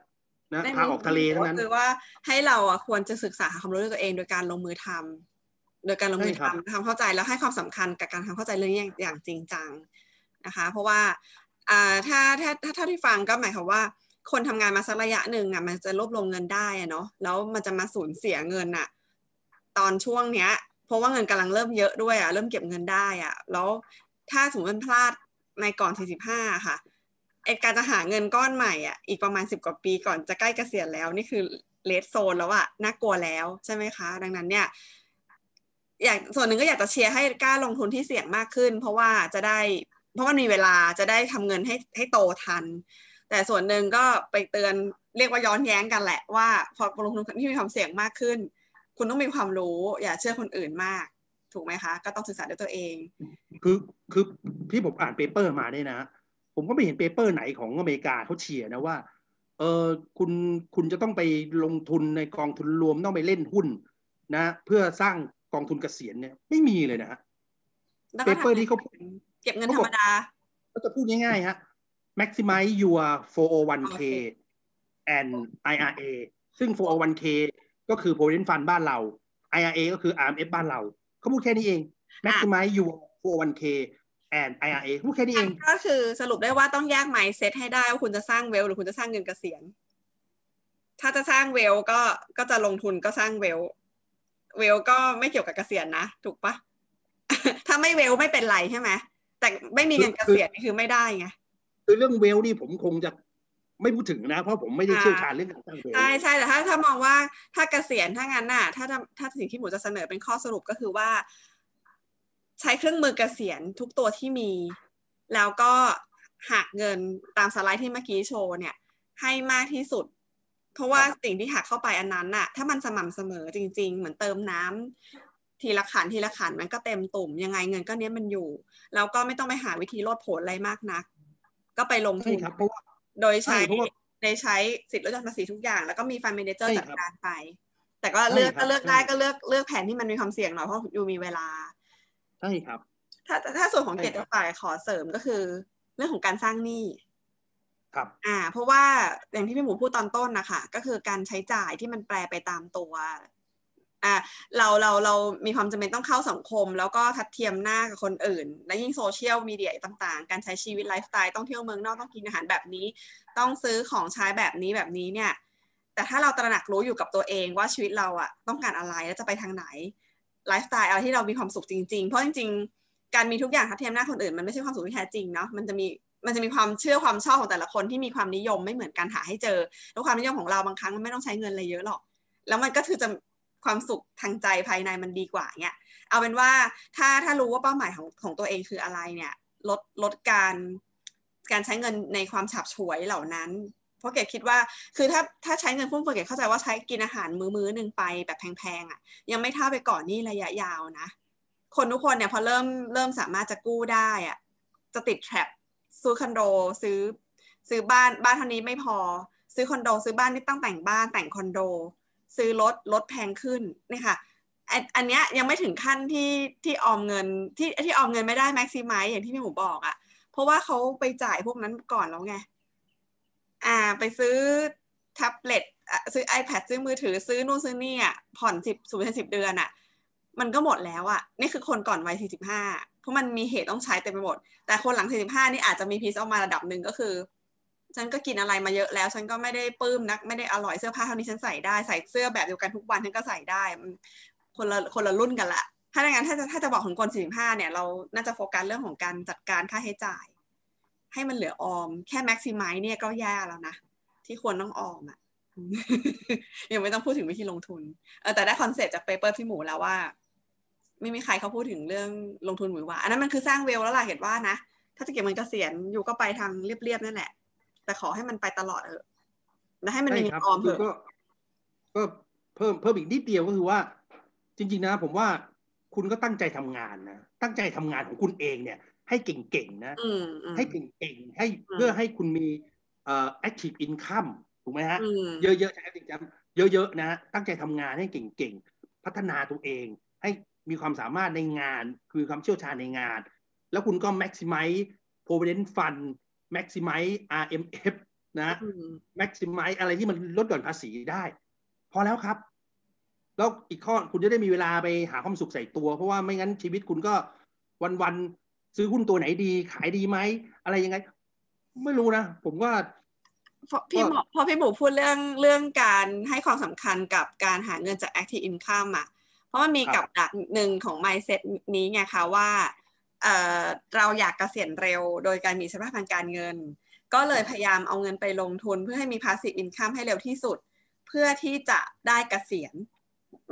นะได้พาออกทะเลทั้งนั้นคือว่าให้เราอะควรจะศึกษาหาความรู้ด้วยตัวเองโดยการลงมือทำโดยการลงมือใช่ครับทำทำเข้าใจแล้วให้ความสำคัญกับการทำเข้าใจเรื่องนี้อย่างอย่างจริงจังนะคะ เพราะว่าอ่าถ้าถ้าถ้าเท่าที่ฟังก็หมายความว่า คนทำงานมาสักระยะหนึ่งอะมันจะรวบรวมเงินได้อะเนาะแล้วมันจะมาสูญเสียเงินอะ ตอนช่วงเนี้ย เพราะว่าเงินกำลังเริ่มเยอะด้วยอะเริ่มเก็บเงินได้อะ แล้วถ้าสมมติมันพลาดในก่อน 45 ค่ะไอการจะหาเงินก้อนใหม่อะอีกประมาณ 10 กว่าปีก่อนจะใกล้เกษียณแล้วนี่คือเลดโซนแล้วอะน่ากลัวแล้วใช่ไหมคะ ดังนั้นเนี่ยอยากส่วนหนึ่งก็อยากจะเชียร์ให้กล้าลงทุนที่เสี่ยงมากขึ้น เพราะว่าจะได้ เพราะมันมีเวลาจะได้ทำเงินให้ให้โตทัน แต่ส่วนหนึ่งก็ไปเตือนเรียกว่าย้อนแย้งกันแหละว่าพอลงทุนที่มีความเสี่ยงมากขึ้น คุณต้องมีความรู้ อย่าเชื่อคนอื่นมาก ถูกไหมคะ ก็ต้องศึกษาด้วยตัวเอง คือคือที่ผมอ่าน paper มาเนี่ยนะ ผมก็ไม่เห็น paper ไหนของอเมริกาเขาเชียร์นะว่าเออคุณคุณจะต้องไปลงทุนในกองทุนรวมต้องไปเล่นหุ้น นะ เพื่อสร้างกองทุนเกษียณเนี่ยไม่มีเลยนะฮะแล้วก็ paper ที่เขาเก็บเงินธรรมดาก็จะพูดง่ายๆฮะ maximize your 401k and IRA ซึ่ง 401k ก็คือ provident fund บ้านเรา IRA ก็คือ RMF บ้านเราเขาพูดแค่นี้เอง maximize your 401k and IRA พูดแค่นี้เอง ก็คือสรุปได้ว่าต้องแยกไมซ์เซตให้ได้ว่าคุณจะสร้างเวลหรือคุณจะสร้างเงินเกษียณ ถ้าจะสร้างเวลก็ก็จะลงทุนก็สร้างเวล เวลก็ไม่เกี่ยวกับเกษียณนะ ถูกปะถ้าไม่เวลไม่เป็นไรใช่ไหมแต่ไม่มีเงินเกษียณนี่คือไม่ได้ไงคือเรื่องเวลนี่ผมคงจะ ไม่พูดถึงนะ เพราะผมไม่ได้เชี่ยวชาญเรื่องการสร้างเวลใช่ใช่แต่ถ้าถ้ามองว่าถ้าเกษียณถ้างั้นน่ะถ้าถ้าถ้าสิ่งที่หมูจะเสนอเป็นข้อสรุปก็คือว่า ใช้เครื่องมือเกษียณทุกตัวที่มี แล้วก็หักเงินตามสไลด์ที่เมื่อกี้โชว์เนี่ย ให้มากที่สุด เพราะว่าสิ่งที่หักเข้าไปอันนั้นน่ะ ถ้ามันสม่ำเสมอจริง ๆ เหมือนเติมน้ำทีละขันทีละขันมันก็เต็มตุ่มยังไงเงินก็เนี้ยมันอยู่ แล้วก็ไม่ต้องไปหาวิธีโลดโผนอะไรมากนัก ก็ไปลงทุใช่นครับเพราะว่า โดยใช้ใช่เพราะว่าในใช้สิทธิลดหย่อนภาษีทุกอย่าง แล้วก็มีฟันเมนเจอร์ใช่จัดครับการไป แต่ก็เลือกใช่ครับก็เลือกใช่ได้ก็เลือกเลือกแผนที่มันมีความเสี่ยงหน่อยเพราะอยู่มีเวลาใช่ครับ ถ้าถ้าส่วนของใช่เกตครับฝ่ายขอเสริมก็คือ เรื่องของการสร้างหนี้ครับ อ่า เพราะว่าอย่างที่พี่หมูพูดตอนต้นนะคะก็คือการใช้จ่ายที่มันแปรไปตามตัว อ่าเราเราเรามีความจำเป็นต้องเข้าสังคม แล้วก็ทัดเทียมหน้ากับคนอื่น และยิ่ง social media ต่างๆ การใช้ชีวิตไลฟ์สไตล์ต้องเที่ยวเมืองนอกต้องกินอาหารแบบนี้ ต้องซื้อของใช้แบบนี้แบบนี้เนี่ย แต่ถ้าเราตระหนักรู้อยู่กับตัวเองว่าชีวิตเราอะต้องการอะไรแล้วจะไปทางไหนไลฟ์สไตล์อะไรที่เรามีความสุขจริงๆ เพราะจริงๆ การมีทุกอย่างทัดเทียมหน้าคนอื่นมันไม่ใช่ความสุขที่แท้จริงเนาะมันจะมีมันจะมีความเชื่อความชอบของแต่ละคนที่มีความนิยมไม่เหมือนกันหาให้เจอ แล้วความนิยมของเราบางครั้งมันไม่ต้องใช้เงินอะไรเยอะหรอก แล้วมันก็คือจะ ความสุขทางใจภายในมันดีกว่าเนี่ยเอาเป็นว่าถ้าถ้ารู้ว่าเป้าหมายของของตัวเองคืออะไรเนี่ยลดลดการการใช้เงินในความฉับฉวยเหล่านั้น เพราะเกดคิดว่าคือถ้าถ้าใช้เงินฟุ่มเฟือยเกดเข้าใจว่าใช้กินอาหารมื้อมื้อหนึ่งไปแบบแพงๆอะ ยังไม่เท่าไปก่อนนี่ระยะยาวนะ คนทุกคนเนี่ยพอเริ่มเริ่มสามารถจะกู้ได้อะจะติดแทรปซื้อคอนโดซื้อซื้อบ้านบ้านเท่านี้ไม่พอ ซื้อคอนโดซื้อบ้านที่ต้องแต่งบ้านแต่งคอนโด ซื้อรถรถแพงขึ้นเนี่ยค่ะอันนี้ยังไม่ถึงขั้นที่ที่ออมเงินที่ที่ออมเงินไม่ได้แม็กซิมัยอย่างที่พี่หมูบอกอะ่ะ เพราะว่าเขาไปจ่ายพวกนั้นก่อนแล้วไง อ่าไปซื้อแท็บเล็ตซื้อ iPad ซื้อมือถือซื้อนู่นซื้อนี่อะผ่อนสิบสูงสิบเดือนอะ มันก็หมดแล้วอะ นี่คือคนก่อนวัยสี่สิบห้าเพราะมันมีเหตุต้องใช้เต็มไปหมด แต่คนหลังสี่สิบห้านี่อาจจะมีพีซออกมาระดับหนึ่งก็คือ ฉันก็กินอะไรมาเยอะแล้ว ฉันก็ไม่ได้ปื้มนักไม่ได้อร่อยเสื้อผ้าเท่านี้ฉันใส่ได้ใส่เสื้อแบบเดียวกันทุกวันฉันก็ใส่ได้คนละคนละรุ่นกันละ ถ้าอย่างนั้นถ้าจะถ้าจะบอกถึงคนสี่สิบห้าเนี่ยเราน่าจะโฟกัสเรื่องของการจัดการค่าใช้จ่าย ให้มันเหลือออม แค่แม็กซิมัยเนี่ยก็แย่แล้วนะ ที่ควรต้องออมอะยังไม่ต้องพูดถึงวิธีลงทุนเออแต่ได้คอนเซ็ปต์จากเปเปอร์พี่หมูแล้วว่า ไม่มีใครเขาพูดถึงเรื่องลงทุนหรือว่า อันนั้นมันคือสร้างเวลแล้วล่ะเห็นว่านะ ถ้าจะเก็บเงินเกษียณอยู่ก็ไปทางเรียบๆนั่นแหละ แต่ขอให้มันไปตลอดเออแล้วให้มันมีใช่เงิครันออมเถคืออะก็ก็เพิ่มเพิ่มอีกนิดเดียวก็คือว่า จริง ๆ นะ ผมว่าคุณก็ตั้งใจทำงานนะตั้งใจทำงานของคุณเองเนี่ย ให้เก่งๆนะอืมอืมให้เก่งๆให้อืมเพื่อให้คุณมีเอ่อ active income ถูกไหมฮะอืมเยอะๆใช้ active income เยอะๆนะตั้งใจทำงานให้เก่งๆ พัฒนาตัวเอง ให้มีความสามารถในงาน คือความเชี่ยวชาญในงาน แล้วคุณก็ maximize provident fund maximize RMF นะอืม maximize อะไรที่มันลดหย่อนภาษีได้ พอแล้วครับ แล้วอีกข้อคุณจะได้มีเวลาไปหาความสุขใส่ตัว เพราะว่าไม่งั้นชีวิตคุณก็วันๆซื้อหุ้นตัวไหนดี ขายดีไหม อะไรยังไง ไม่รู้นะ ผมว่าพอพี่หมอพอพี่หมูพูดเรื่องเรื่องการให้ความสำคัญกับการหาเงินจาก active income อะเพราะมันมีครักับบดักหนึ่งของ mindset นี้ไงคะว่า เเราอยากเกษียณเร็ว โดยการมีสภาพทางการเงิน ก็เลยพยายามเอาเงินไปลงทุนเพื่อให้มี passive income ให้เร็วที่สุด เพื่อที่จะได้เกษียณ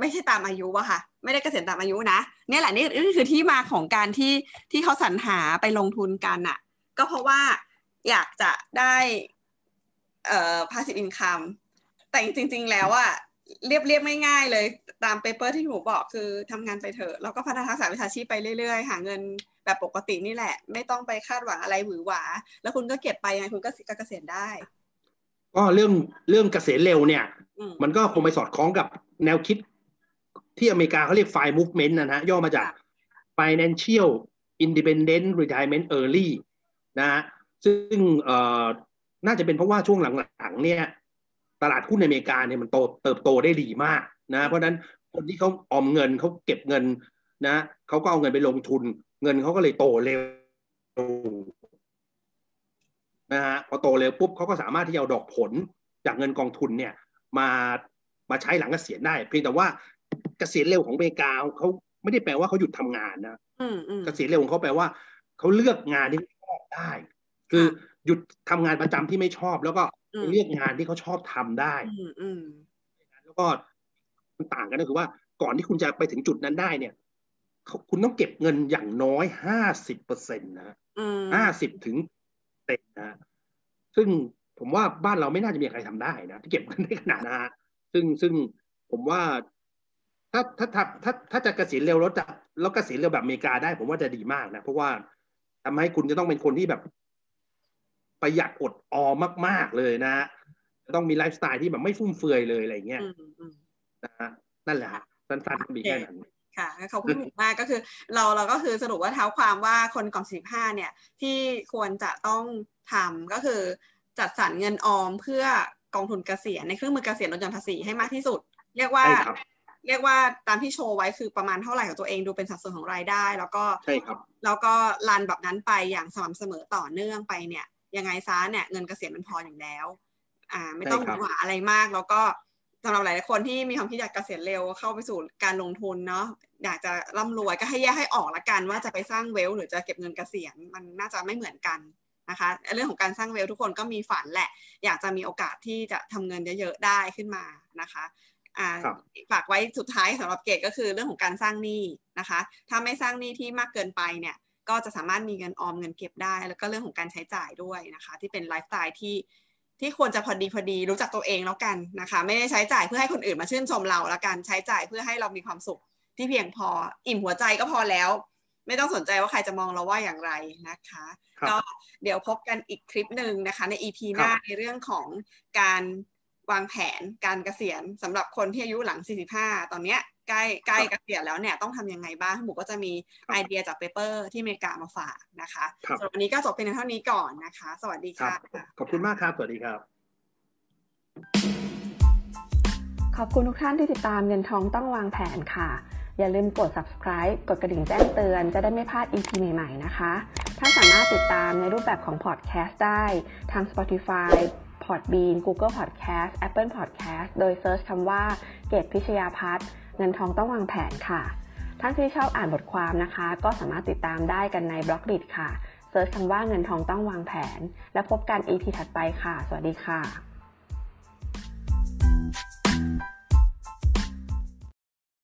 ไม่ใช่ตามอายุอะค่ะ ไม่ได้เกษียณตามอายุนะเนี่ยแหละนี่คือที่มาของการที่ที่เขาสรรหาไปลงทุนกันอะก็เพราะว่าอยากจะได้เอ่อ passive income แต่จริง ๆ แล้วอะ เรียบเรียบง่ายๆเลยตามเปเปอร์ที่หนูบอกคือทำงานไปเถอะแล้วก็พัฒนาทักษะวิชาชีพไปเรื่อยๆ หาเงินแบบปกตินี่แหละ ไม่ต้องไปคาดหวังอะไรหวือหวา แล้วคุณก็เก็บไปยังไงคุณก็ก็เกษียณได้ ก็เรื่องเรื่องเกษียณเร็วเนี่ยอืมมันก็คงไปสอดคล้องกับแนวคิด ที่อเมริกาเขาเรียก FIRE movement นะฮะย่อมาจากค่ะ Financial Independent Retirement Early นะฮะซึ่งเอ่อน่าจะเป็นเพราะว่าช่วงหลังๆเนี่ย ตลาดหุ้นในอเมริกาเนี่ยมันโตเติบโตได้ดีมากนะเพราะฉะนั้นคนที่เขาออมเงินเขาเก็บเงินนะเขาก็เอาเงินไปลงทุน เงินเขาก็เลยโตเร็วนะฮะพอโตเร็วปุ๊บเขาก็สามารถที่จะเอาดอกผลจากเงินกองทุนเนี่ยมามาใช้หลังเกษียณได้ เพียงแต่ว่าเกษียณเร็วของอเมริกาเขาไม่ได้แปลว่าเขาหยุดทำงานนะเกษียณเร็วของเขาแปลว่าเขาเลือกงานที่ชอบได้ คือ หยุดทำงานประจำที่ไม่ชอบ แล้วก็อืมเลือกงานที่เขาชอบทำได้อืมอืมแล้วก็มันต่างกันก็คือว่าก่อนที่คุณจะไปถึงจุดนั้นได้เนี่ยเขาคุณต้องเก็บเงินอย่างน้อยห้าสิบเปอร์เซ็นต์นะอืมห้าสิบถึงเต็มนะซึ่งผมว่าบ้านเราไม่น่าจะมีใครทำได้นะที่เก็บเงินได้ขนาดนะฮะซึ่งซึ่งผมว่าถ้าถ้าถ้าถ้าถ้าจะเกษียณเร็วแล้วจะแล้วเกษียณเร็วแบบอเมริกาได้ ผมว่าจะดีมากนะเพราะว่าทำให้คุณจะต้องเป็นคนที่แบบ ประหยัดอดออมมาก ๆเลยนะจะต้องมีไลฟ์สไตล์ที่แบบไม่ฟุ่มเฟือยเลยอะไรเงี้ยอืมอืมนะฮะนั่นแหละฮะสั้นๆมีแค่นั้นค่ะเขาพูดถูกมากก็คือเราเราก็คือสรุปว่าเท้าความว่าคนก่อน45เนี่ยที่ควรจะต้องทำก็คือจัดสรรเงินออมเพื่อกองทุนเกษียณในเครื่องมือเกษียณลดหย่อนภาษีให้มากที่สุด เรียกว่าใช่ครับเรียกว่าตามที่โชว์ไว้คือประมาณเท่าไหร่ของตัวเองดูเป็นสัดส่วนของรายได้ แล้วก็ใช่ครับแล้วก็รันแบบนั้นไปอย่างสม่ำเสมอต่อเนื่องไปเนี่ย ยังไงซะเนี่ยเงินเกษียณมันพออยู่แล้ว อ่า ไม่ต้องใช่ครับหวาอะไรมาก แล้วก็สำหรับหลายๆคนที่มีความคิดอยากเกษียณเร็วเข้าไปสู่การลงทุนเนาะอยากจะร่ำรวยก็ให้แยกให้ออกละกัน ว่าจะไปสร้างเวลหรือจะเก็บเงินเกษียณมันน่าจะไม่เหมือนกันนะคะ เรื่องของการสร้างเวลทุกคนก็มีฝันแหละ อยากจะมีโอกาสที่จะทำเงินเยอะๆได้ขึ้นมานะคะอ่าครับฝากไว้สุดท้ายสำหรับเกดก็คือเรื่องของการสร้างหนี้นะคะ ถ้าไม่สร้างหนี้ที่มากเกินไปเนี่ย ก็จะสามารถมีเงินออมเงินเก็บได้ แล้วก็เรื่องของการใช้จ่ายด้วยนะคะ ที่เป็นไลฟ์สไตล์ที่ที่ควรจะพอดีพอดีรู้จักตัวเองแล้วกันนะคะ ไม่ได้ใช้จ่ายเพื่อให้คนอื่นมาชื่นชมเราแล้วกันใช้จ่ายเพื่อให้เรามีความสุขที่เพียงพออิ่มหัวใจก็พอแล้ว ไม่ต้องสนใจว่าใครจะมองเราว่าอย่างไรนะคะครับก็เดี๋ยวพบกันอีกคลิปหนึ่งนะคะ ใน EP หน้าครับในเรื่องของการวางแผนการเกษียณสำหรับคนที่อายุหลัง 45 ตอนเนี้ย ใกล้ใกล้เกษียณแล้วเนี่ยต้องทำยังไงบ้างหมูก็จะมีไอเดียจากเปเปอร์ที่อเมริกามาฝากนะคะครับสำหรับวันนี้ก็จบเป็นเท่านี้ก่อนนะคะ สวัสดีครัค่ะบขอบคุณมากครับ สวัสดีครับ ขอบคุณทุกท่านที่ติดตามเงินทองต้องวางแผนค่ะ อย่าลืมกด subscribe กดกระดิ่งแจ้งเตือนจะได้ไม่พลาด EP ใหม่ๆนะคะท่านสามารถติดตามในรูปแบบของ podcast ได้ทาง Spotify Podbean Google Podcast Apple Podcast โดยเซิร์ชคำว่าเกตพิชยาพัฒน์ เงินทองต้องวางแผนค่ะ ท่านที่ชอบอ่านบทความนะคะ ก็สามารถติดตามได้กันในบล็อกดิทค่ะเซิร์ชคำว่าเงินทองต้องวางแผน และพบกัน EP ถัดไปค่ะ สวัสดีค่ะ